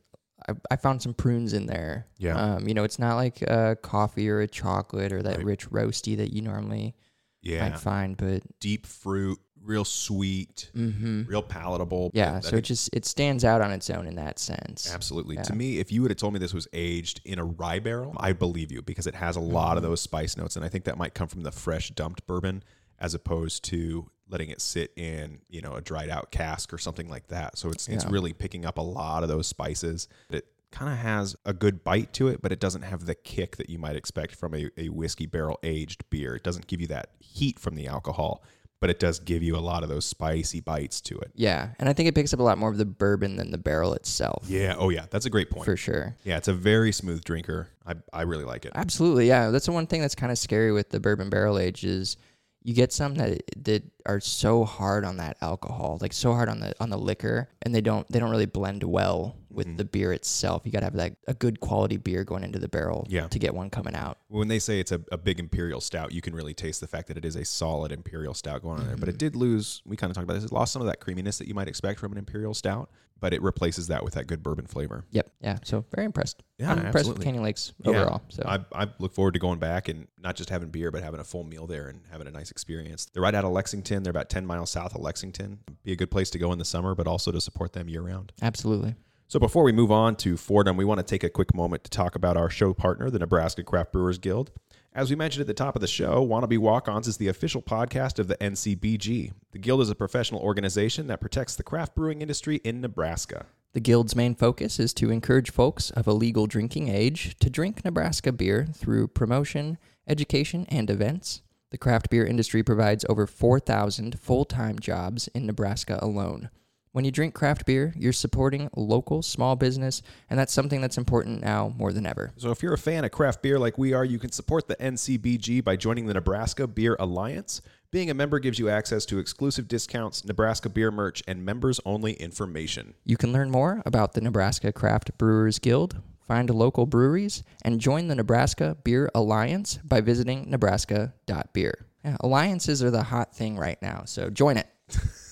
I, I found some prunes in there. Yeah. Um, you know, it's not like a coffee or a chocolate or that Right. rich roasty that you normally Yeah, might find, but deep fruit, real sweet, hmm real palatable. yeah, so it just it stands out on its own in that sense. Absolutely. Yeah. To me, if you would have told me this was aged in a rye barrel, I'd believe you because it has a lot of Mhm. those spice notes, and I think that might come from the fresh dumped bourbon as opposed to letting it sit in you know a dried out cask or something like that. So it's it's really picking up a lot of those spices. It kind of has a good bite to it, but it doesn't have the kick that you might expect from a, a whiskey barrel aged beer. It doesn't give you that heat from the alcohol, but it does give you a lot of those spicy bites to it. Yeah, and I think it picks up a lot more of the bourbon than the barrel itself. Yeah. Oh, yeah. That's a great point. for sure. Yeah, it's a very smooth drinker. I, I really like it. Absolutely, yeah. That's the one thing that's kind of scary with the bourbon barrel age is you get some that that are so hard on that alcohol, like so hard on the on the liquor, and they don't they don't really blend well with Mm-hmm. the beer itself. You got to have like a good quality beer going into the barrel Yeah. to get one coming out. When they say it's a, a big imperial stout, you can really taste the fact that it is a solid imperial stout going on there. But it did lose. We kind of talked about this. It lost some of that creaminess that you might expect from an imperial stout, but it replaces that with that good bourbon flavor. Yep, yeah. So very impressed. Yeah, I'm impressed absolutely. with Canyon Lakes Yeah. overall. So I, I look forward to going back and not just having beer, but having a full meal there and having a nice experience. They're right out of Lexington. They're about 10 miles south of Lexington. Be a good place to go in the summer, but also to support them year round. absolutely. So before we move on to Fordham, we want to take a quick moment to talk about our show partner, the Nebraska Craft Brewers Guild. As we mentioned at the top of the show, Wannabe Walk-Ons is the official podcast of the NCBG. The Guild is a professional organization that protects the craft brewing industry in Nebraska. The Guild's main focus is to encourage folks of a legal drinking age to drink Nebraska beer through promotion, education, and events. The craft beer industry provides over 4,000 full time jobs in Nebraska alone. When you drink craft beer, you're supporting local small business, and that's something that's important now more than ever. So if you're a fan of craft beer like we are, you can support the NCBG by joining the Nebraska Beer Alliance. Being a member gives you access to exclusive discounts, Nebraska beer merch, and members-only information. You can learn more about the Nebraska Craft Brewers Guild, find local breweries, and join the Nebraska Beer Alliance by visiting nebraska.beer. Yeah, alliances are the hot thing right now, so join it.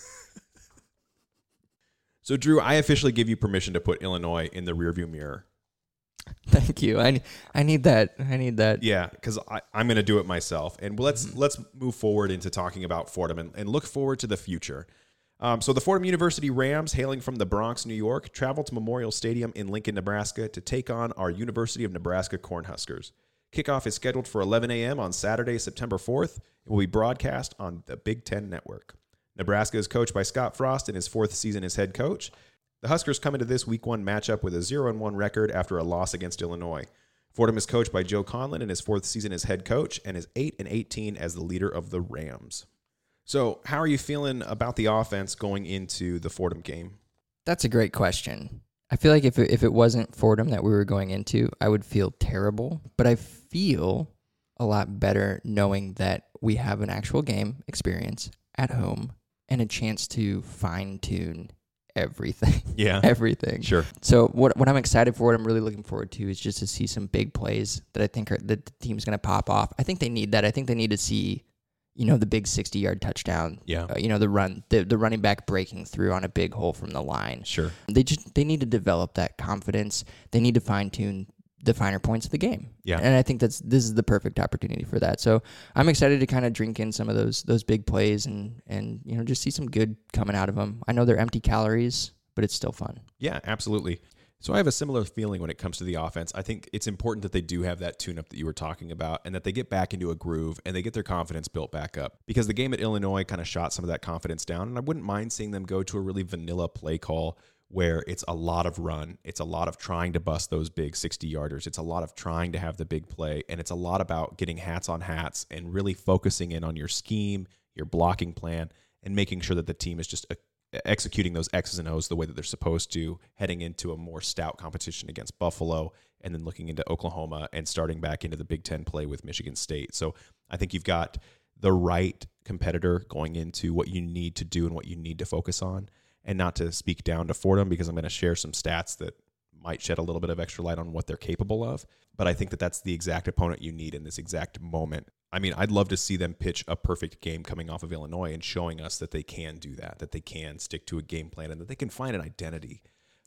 So Drew, I officially give you permission to put Illinois in the rearview mirror. Thank you. I, I need that. I need that. Yeah, because I'm going to do it myself, and let's let's move forward into talking about Fordham and, and look forward to the future. Um, so the Fordham University Rams, hailing from the Bronx, New York, travel to Memorial Stadium in Lincoln, Nebraska, to take on our University of Nebraska Cornhuskers. Kickoff is scheduled for 11 a.m. on Saturday, September 4th, and will be broadcast on the Big Ten Network. Nebraska is coached by Scott Frost in his fourth season as head coach. The Huskers come into this week one matchup with a 0 1 record after a loss against Illinois. Fordham is coached by Joe Conlin in his fourth season as head coach and is 8 and 18 as the leader of the Rams. So, how are you feeling about the offense going into the Fordham game? That's a great question. I feel like if it, if it wasn't Fordham that we were going into, I would feel terrible. But I feel a lot better knowing that we have an actual game experience at home and a chance to fine tune everything. Yeah. everything. Sure. So what what I'm excited for, what I'm really looking forward to, is just to see some big plays that I think are, that the team's going to pop off. I think they need that. I think they need to see, you know, the big 60 yard touchdown. Yeah. Uh, you know, the run, the the running back breaking through on a big hole from the line. Sure. They just they need to develop that confidence. They need to fine tune the finer points of the game. Yeah. And I think that's this is the perfect opportunity for that. So I'm excited to kind of drink in some of those those big plays and and you know just see some good coming out of them. I know they're empty calories, but it's still fun. Yeah, absolutely. So I have a similar feeling when it comes to the offense. I think it's important that they do have that tune up that you were talking about and that they get back into a groove and they get their confidence built back up. Because the game at Illinois kind of shot some of that confidence down. And I wouldn't mind seeing them go to a really vanilla play call where it's a lot of run. It's a lot of trying to bust those big 60 yarders. It's a lot of trying to have the big play. And it's a lot about getting hats on hats and really focusing in on your scheme, your blocking plan, and making sure that the team is just a executing those X's and O's the way that they're supposed to, heading into a more stout competition against Buffalo, and then looking into Oklahoma and starting back into the Big Ten play with Michigan State. So I think you've got the right competitor going into what you need to do and what you need to focus on, and not to speak down to Fordham because I'm going to share some stats that might shed a little bit of extra light on what they're capable of. But I think that that's the exact opponent you need in this exact moment. I mean, I'd love to see them pitch a perfect game coming off of Illinois and showing us that they can do that, that they can stick to a game plan, and that they can find an identity.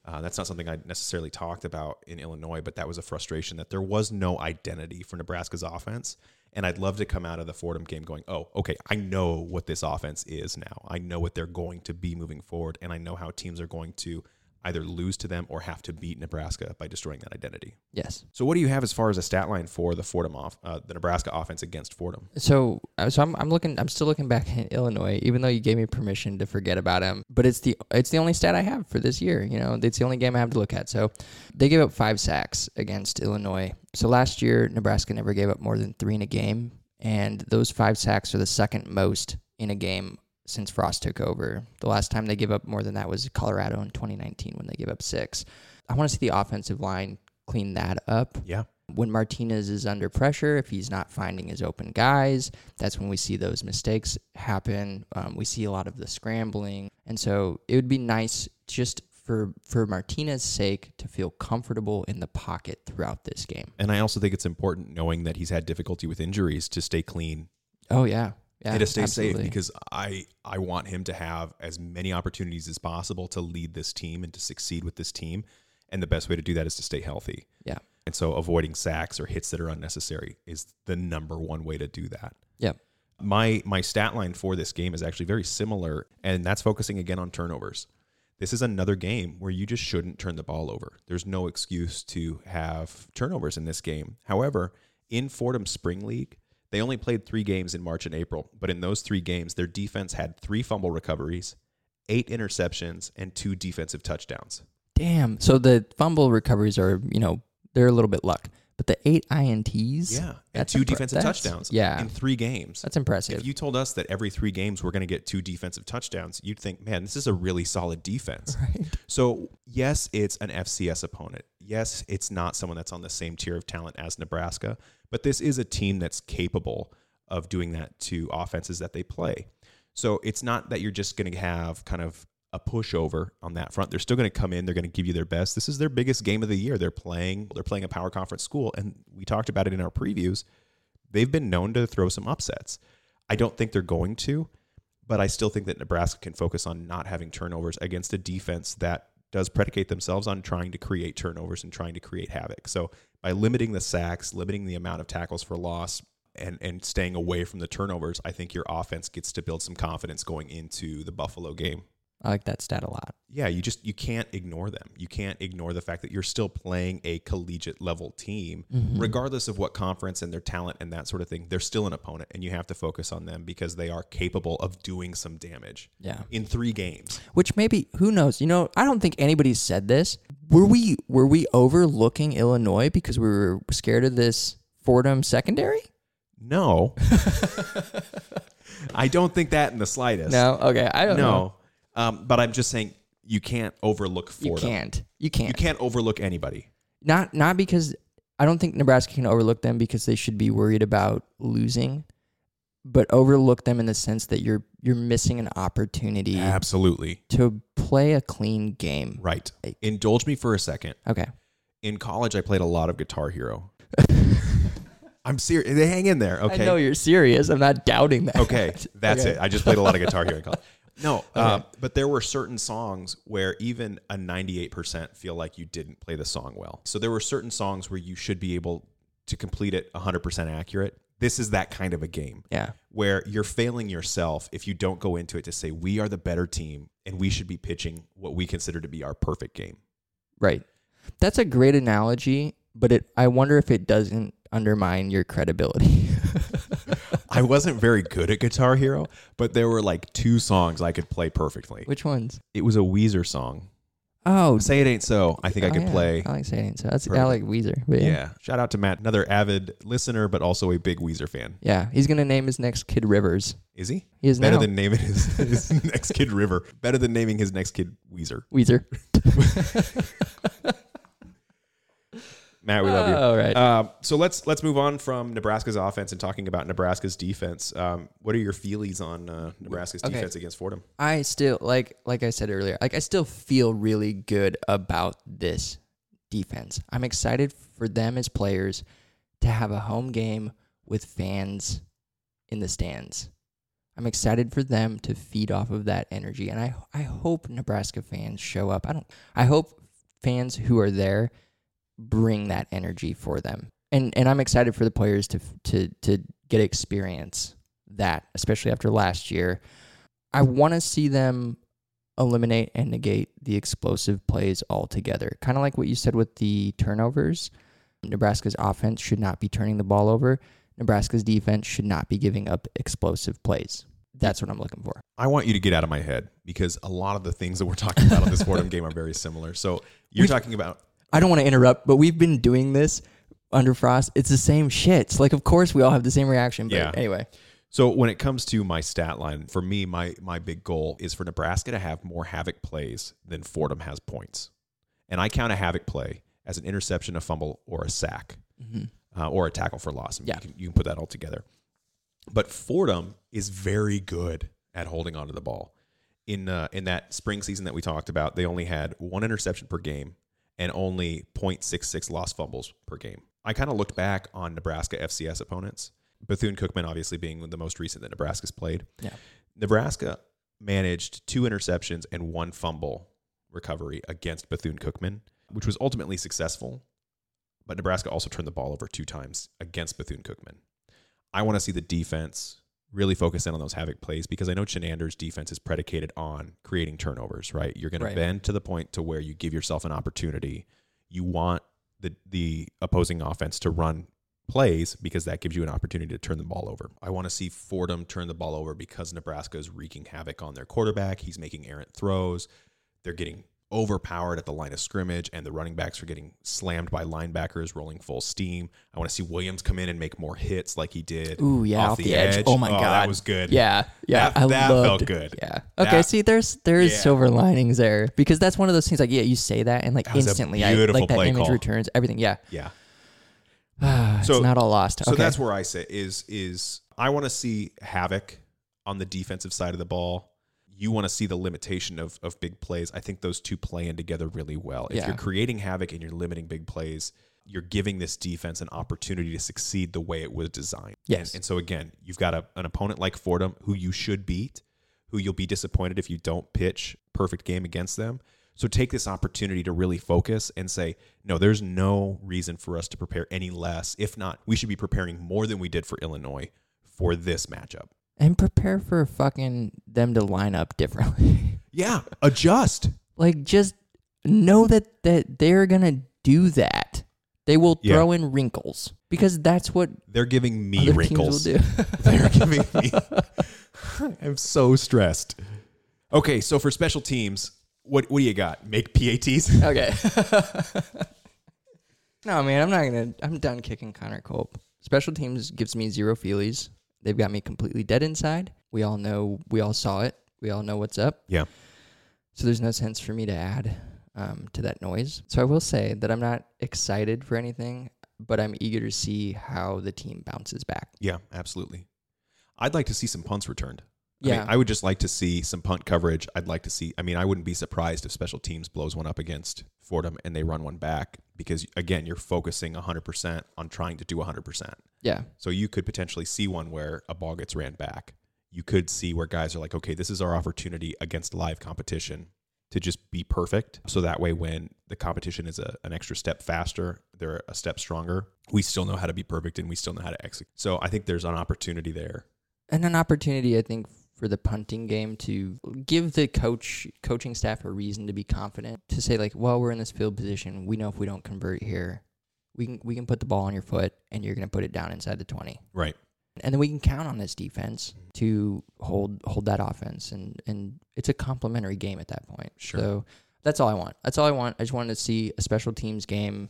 Uh, that's not something I necessarily talked about in Illinois, but that was a frustration that there was no identity for Nebraska's offense. And I'd love to come out of the Fordham game going, oh, okay, I know what this offense is now. I know what they're going to be moving forward, and I know how teams are going to either lose to them or have to beat Nebraska by destroying that identity. Yes. So, what do you have as far as a stat line for the Fordham off, uh, the Nebraska offense against Fordham? So, uh, so I'm, I'm looking. I'm still looking back at Illinois, even though you gave me permission to forget about him. But it's the it's the only stat I have for this year. You know, it's the only game I have to look at. So, they gave up five sacks against Illinois. So last year, Nebraska never gave up more than three in a game, and those five sacks are the second most in a game since Frost took over. The last time they gave up more than that was Colorado in 2019 when they gave up six. I want to see the offensive line clean that up. Yeah. When Martinez is under pressure, if he's not finding his open guys, that's when we see those mistakes happen. Um, we see a lot of the scrambling, and so it would be nice just for for Martinez's sake to feel comfortable in the pocket throughout this game. And I also think it's important knowing that he's had difficulty with injuries to stay clean Oh yeah, yeah, to stay absolutely. safe because I I want him to have as many opportunities as possible to lead this team and to succeed with this team. And the best way to do that is to stay healthy. yeah, And so avoiding sacks or hits that are unnecessary is the number one way to do that. yeah, My my stat line for this game is actually very similar, and that's focusing again on turnovers. This is another game where you just shouldn't turn the ball over. There's no excuse to have turnovers in this game. However, in Fordham Spring League, they only played three games in March and April, but in those three games, their defense had three fumble recoveries, eight interceptions, and two defensive touchdowns. Damn. So the fumble recoveries are, you know, they're a little bit luck, but the eight ints, Yeah, and two impre- defensive touchdowns. Yeah, in three games. that's impressive. If you told us that every three games we're going to get two defensive touchdowns, you'd think, man, this is a really solid defense. right. So, yes, it's an FCS opponent. Yes, it's not someone that's on the same tier of talent as Nebraska, but this is a team that's capable of doing that to offenses that they play. So, it's not that you're just going to have kind of a pushover on that front. They're still going to come in, they're going to give you their best. This is their biggest game of the year. They're playing they're playing a power conference school and we talked about it in our previews. They've been known to throw some upsets. I don't think they're going to, but I still think that Nebraska can focus on not having turnovers against a defense that does predicate themselves on trying to create turnovers and trying to create havoc. So by limiting the sacks, limiting the amount of tackles for loss, and and staying away from the turnovers, I think your offense gets to build some confidence going into the Buffalo game. I like that stat a lot. Yeah, you just you can't ignore them. You can't ignore the fact that you're still playing a collegiate level team, mm-hmm. regardless of what conference and their talent and that sort of thing. They're still an opponent, and you have to focus on them because they are capable of doing some damage Yeah. in three games. Which maybe who knows? You know, I don't think anybody said this. Were we were we overlooking Illinois because we were scared of this Fordham secondary? No, I don't think that in the slightest. No. Okay. I don't know. Um, but I'm just saying you can't overlook You can't. You can't. You can't overlook anybody. Not not because I don't think Nebraska can overlook them because they should be worried about losing, but overlook them in the sense that you're you're missing an opportunity Absolutely to play a clean game. right. Indulge me for a second. Okay. in college I played a lot of Guitar Hero. I'm serious. They hang in there. Okay. I know you're serious. I'm not doubting that. Okay. That's Okay. it. I just played a lot of Guitar Hero in college. No, uh, but there were certain songs where even a 98% feel like you didn't play the song well. So there were certain songs where you should be able to complete it 100% accurate. This is that kind of a game Yeah. where you're failing yourself if you don't go into it to say, we are the better team and we should be pitching what we consider to be our perfect game. Right. That's a great analogy, but it I wonder if it doesn't undermine your credibility. I wasn't very good at Guitar Hero, but there were like two songs I could play perfectly. Which ones? It was a Weezer song. Oh, Say It Ain't So. I think I oh, could yeah. play. I like saying so. That's I like Weezer. But Yeah. yeah. Shout out to Matt, another avid listener, but also a big Weezer fan. Yeah. He's gonna name his next kid Rivers. Is he? He is Better now. than naming his, his next kid River. Better than naming his next kid Weezer. Weezer. Matt, we love you. All right. Um, so let's let's move on from Nebraska's offense and talking about Nebraska's defense. Um, what are your feelies on uh, Nebraska's Okay. defense against Fordham? I still like like I said earlier, like I still feel really good about this defense. I'm excited for them as players to have a home game with fans in the stands. I'm excited for them to feed off of that energy and I I hope Nebraska fans show up. I don't I hope fans who are there bring that energy for them. And and I'm excited for the players to to to get experience that, especially after last year. I want to see them eliminate and negate the explosive plays altogether. Kind of like what you said with the turnovers. Nebraska's offense should not be turning the ball over. Nebraska's defense should not be giving up explosive plays. That's what I'm looking for. I want you to get out of my head because a lot of the things that we're talking about on this Fordham game are very similar. So you're We've- talking about I don't want to interrupt, but we've been doing this under Frost. It's the same shit. It's like, of course, we all have the same reaction. But Yeah. anyway, So when it comes to my stat line, for me, my my big goal is for Nebraska to have more havoc plays than Fordham has points, and I count a havoc play as an interception, a fumble, or a sack, uh, or a tackle for loss. I mean, Yeah. you, can, you can put that all together. But Fordham is very good at holding onto the ball. In uh, in that spring season that we talked about, they only had one interception per game and only 0.66 lost fumbles per game. I kind of looked back on Nebraska FCS opponents. Bethune Cookman, obviously, being the most recent that Nebraska's played. Yeah. Nebraska managed two interceptions and one fumble recovery against Bethune Cookman, which was ultimately successful. But Nebraska also turned the ball over two times against Bethune Cookman. I want to see the defense really focus in on those havoc plays because I know Chinander's defense is predicated on creating turnovers, right? You're going Right. to bend to the point to where you give yourself an opportunity. You want the the opposing offense to run plays because that gives you an opportunity to turn the ball over. I want to see Fordham turn the ball over because Nebraska is wreaking havoc on their quarterback. He's making errant throws. They're getting overpowered at the line of scrimmage, and the running backs are getting slammed by linebackers rolling full steam. I want to see Williams come in and make more hits like he did. ooh, yeah, off, the, edge. Oh my oh, god, that was good. Yeah, yeah, That- I that loved felt good. Yeah. Okay. That- see, there's there's Yeah. silver linings there because that's one of those things. Like, yeah, you say that and like That instantly, I like that image call. returns everything. Yeah. yeah. it's So- not all lost. So okay. that's where I sit is is I want to see havoc on the defensive side of the ball. You want to see the limitation of of big plays. I think those two play in together really well. If Yeah. you're creating havoc and you're limiting big plays, you're giving this defense an opportunity to succeed the way it was designed. Yes. And, and so again, you've got a, an opponent like Fordham who you should beat, who you'll be disappointed if you don't pitch perfect game against them. So take this opportunity to really focus and say, no, there's no reason for us to prepare any less. If not, we should be preparing more than we did for Illinois for this matchup. And prepare for fucking them to line up differently. Yeah, adjust. like, just know that that they're gonna do that. They will Yeah. throw in wrinkles because that's what They're giving me wrinkles. teams will do. They're giving me. I'm so stressed. Okay, so for special teams, what what do you got? Make PATs? Okay. no, man, I'm not gonna. I'm done kicking Connor Culp. Special teams gives me zero feelies. They've got me completely dead inside. We all know. We all saw it. We all know what's up. Yeah. So there's no sense for me to add um, to that noise. So I will say that I'm not excited for anything, but I'm eager to see how the team bounces back. Yeah, absolutely. I'd like to see some punts returned. I Yeah. mean, I would just like to see some punt coverage. I'd like to see. I mean, I wouldn't be surprised if special teams blows one up against Fordham and they run one back because again, you're focusing 100% on trying to do 100%. Yeah. So you could potentially see one where a ball gets ran back. You could see where guys are like, okay, this is our opportunity against live competition to just be perfect. So that way, when the competition is a, an extra step faster, they're a step stronger. We still know how to be perfect and we still know how to execute. So I think there's an opportunity there. and an opportunity I think for the punting game to give the coach coaching staff a reason to be confident to say like, well, we're in this field position. We know if we don't convert here, we can we can put the ball on your foot and you're going to put it down inside the 20. Right. And then we can count on this defense to hold hold that offense and and it's a complementary game at that point. Sure. So that's all I want. That's all I want. I just wanted to see a special teams game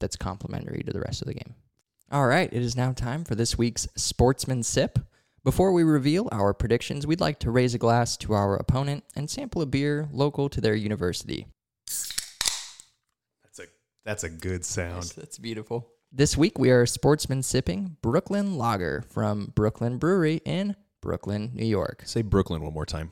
that's complementary to the rest of the game. All right, it is now time for this week's Sportsman Sip. Before we reveal our predictions, we'd like to raise a glass to our opponent and sample a beer local to their university. That's a that's a good sound. That's beautiful. This week we are sportsman sipping Brooklyn Lager from Brooklyn Brewery in Brooklyn, New York. Say Brooklyn one more time.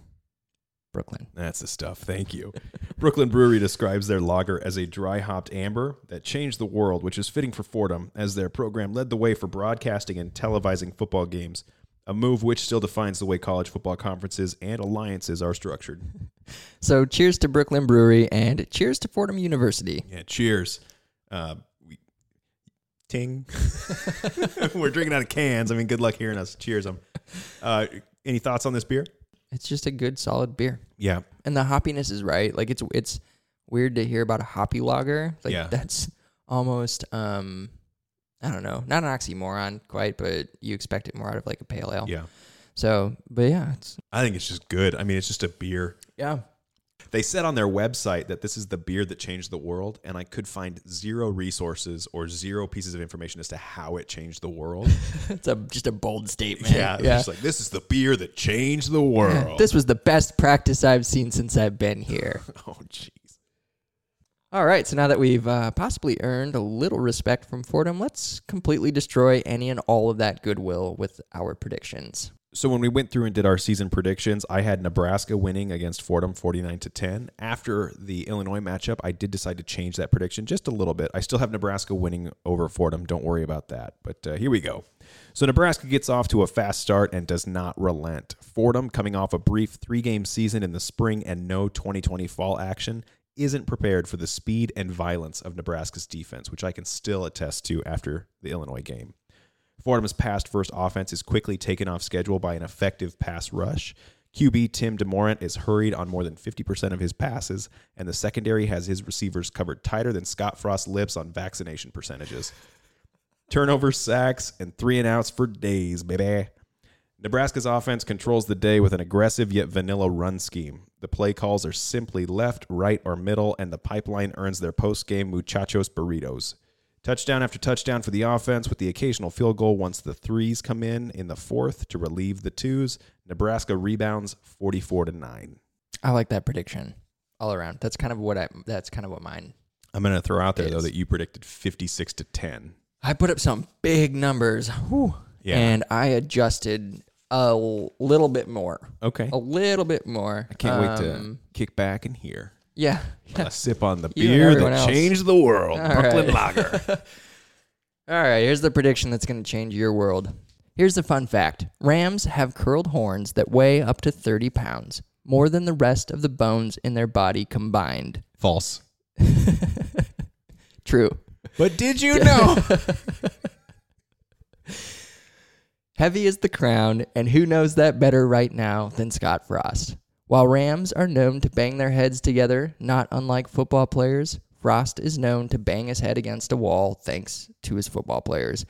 Brooklyn. That's the stuff. Thank you. Brooklyn Brewery describes their lager as a dry hopped amber that changed the world, which is fitting for Fordham, as their program led the way for broadcasting and televising football games, a move which still defines the way college football conferences and alliances are structured. So cheers to Brooklyn Brewery and cheers to Fordham University. Yeah, cheers. Uh, we, ting. We're drinking out of cans. I mean, good luck hearing us. Cheers. Um, uh, any thoughts on this beer? It's just a good solid beer. Yeah. And the hoppiness is right. Like it's it's weird to hear about a hoppy lager. Like Yeah. that's almost um I don't know, not an oxymoron quite, but you expect it more out of like a pale ale. Yeah. So, but yeah, it's I think it's just good. I mean, it's just a beer. yeah. They said on their website that this is the beer that changed the world, and I could find zero resources or zero pieces of information as to how it changed the world. It's a just a bold statement. yeah, yeah. Just like this is the beer that changed the world. This was the best practice I've seen since I've been here. oh, jeez. All right, so now that we've uh, possibly earned a little respect from Fordham, let's completely destroy any and all of that goodwill with our predictions. So when we went through and did our season predictions, I had Nebraska winning against Fordham 49 to 10. After the Illinois matchup, I did decide to change that prediction just a little bit. I still have Nebraska winning over Fordham. Don't worry about that. But uh, here we go. So Nebraska gets off to a fast start and does not relent. Fordham, coming off a brief three-game season in the spring and no 2020 fall action, isn't prepared for the speed and violence of Nebraska's defense, which I can still attest to after the Illinois game. Fordham's pass first offense is quickly taken off schedule by an effective pass rush. QB Tim DeMorat is hurried on more than 50% of his passes, and the secondary has his receivers covered tighter than Scott Frost's lips on vaccination percentages. Turnover sacks, and three and outs for days, baby. Nebraska's offense controls the day with an aggressive yet vanilla run scheme. The play calls are simply left, right, or middle, and the pipeline earns their post game muchachos burritos. Touchdown after touchdown for the offense, with the occasional field goal once the threes come in in the fourth to relieve the twos. Nebraska rebounds 44 to 9. I like that prediction all around. That's kind of what I. That's kind of what mine. I'm going to throw out there, though, that you predicted 56 to 10. I put up some big numbers, Whew. Yeah. and I adjusted a little bit more, Okay. a little bit more. I can't wait to Um, kick back and hear. Yeah, A sip on the You and beer everyone that else. changed the world. All Brooklyn right. Lager. All right, here's the prediction that's going to change your world. Here's the fun fact Rams have curled horns that weigh up to 30 pounds, more than the rest of the bones in their body combined. False. True. But did you know? Heavy is the crown, and who knows that better right now than Scott Frost? While Rams are known to bang their heads together, not unlike football players, Frost is known to bang his head against a wall thanks to his football players.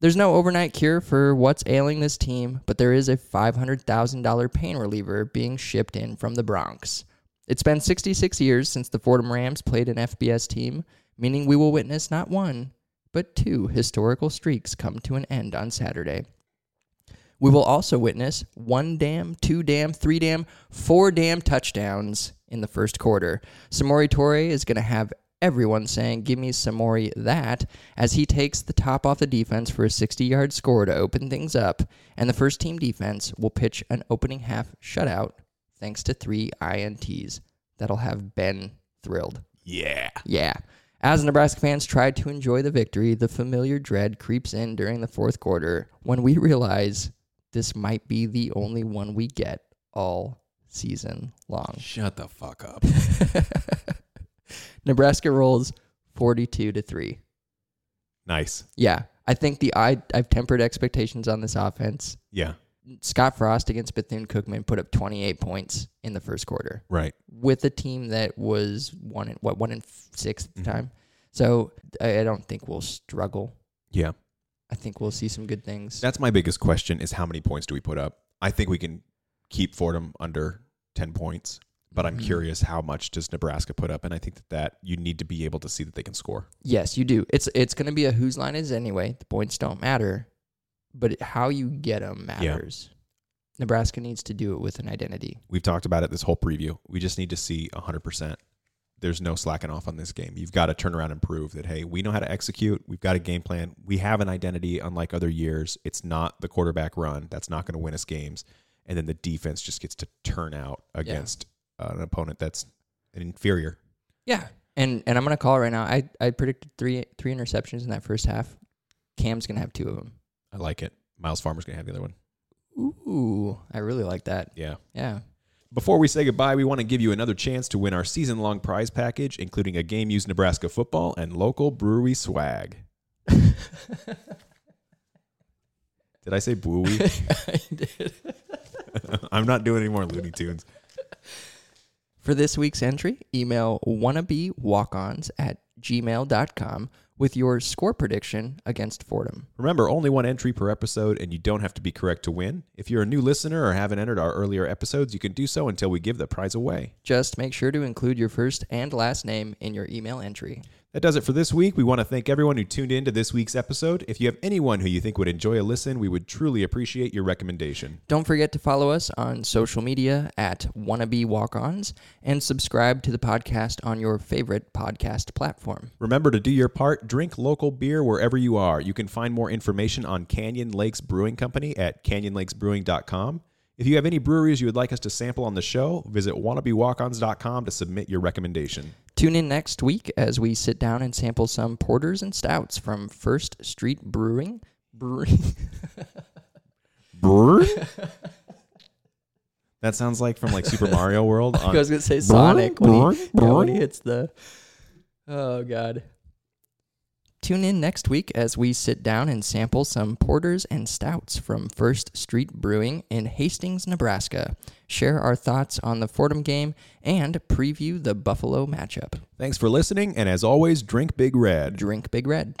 There's no overnight cure for what's ailing this team, but there is a $500,000 pain reliever being shipped in from the Bronx. It's been 66 years since the Fordham Rams played an FBS team, meaning we will witness not one, but two historical streaks come to an end on Saturday. We will also witness one damn, two damn, three damn, four damn touchdowns in the first quarter. Samori Toure is going to have everyone saying, Give me Samori that, as he takes the top off the defense for a 60 yard score to open things up. And the first team defense will pitch an opening half shutout thanks to three INTs. That'll have Ben thrilled. yeah. Yeah. As Nebraska fans try to enjoy the victory, the familiar dread creeps in during the fourth quarter when we realize this might be the only one we get all season long. Shut the fuck up. Nebraska rolls 42 to 3. nice. Yeah. I think the I I've tempered expectations on this offense. Yeah. Scott Frost against Bethune Cookman put up 28 points in the first quarter. Right. with a team that was one in what one in six at the Mhm. time. So I, I don't think we'll struggle. Yeah. I think we'll see some good things. That's my biggest question is how many points do we put up? I think we can keep Fordham under 10 points, but I'm Mhm. curious how much does Nebraska put up? And I think that, that you need to be able to see that they can score. yes, you do. It's it's going to be a whose line is anyway. The points don't matter, but how you get them matters. Nebraska needs to do it with an identity. We've talked about it this whole preview. We just need to see 100%. There's no slacking off on this game. You've got to turn around and prove that, hey, we know how to execute. We've got a game plan. We have an identity, unlike other years. It's not the quarterback run. That's not going to win us games. And then the defense just gets to turn out against uh, an opponent that's an inferior. Yeah, and and I'm going to call it right now. I I predicted three three interceptions in that first half. Cam's going to have two of them. I like it. Myles Farmer's going to have the other one. Ooh, I really like that. Yeah. Yeah. Before we say goodbye, we want to give you another chance to win our season long prize package, including a game used Nebraska football and local brewery swag. Did I say brewery? I did. I'm not doing any more Looney Tunes. For this week's entry, email wannabewalkons at gmail.com with your score prediction against Fordham. Remember, only one entry per episode, and you don't have to be correct to win. If you're a new listener or haven't entered our earlier episodes, you can do so until we give the prize away. Just make sure to include your first and last name in your email entry. That does it for this week. We want to thank everyone who tuned in to this week's episode. If you have anyone who you think would enjoy a listen, we would truly appreciate your recommendation. Don't forget to follow us on social media at Wannabe Walk Ons and subscribe to the podcast on your favorite podcast platform. Remember to do your part, drink local beer wherever you are. You can find more information on Canyon Lakes Brewing Company at canyonlakesbrewing.com. If you have any breweries you would like us to sample on the show, visit wannabewalkons.com to submit your recommendation. Tune in next week as we sit down and sample some porters and stouts from First Street Brewing. Brewing. Brewer? that sounds like from like Super Mario World. I On, was gonna say Sonic when brr, he, yeah, when he hits the. Oh God. Tune in next week as we sit down and sample some porters and stouts from First Street Brewing in Hastings, Nebraska. Share our thoughts on the Fordham game and preview the Buffalo matchup. Thanks for listening, and as always, drink Big Red. Drink Big Red.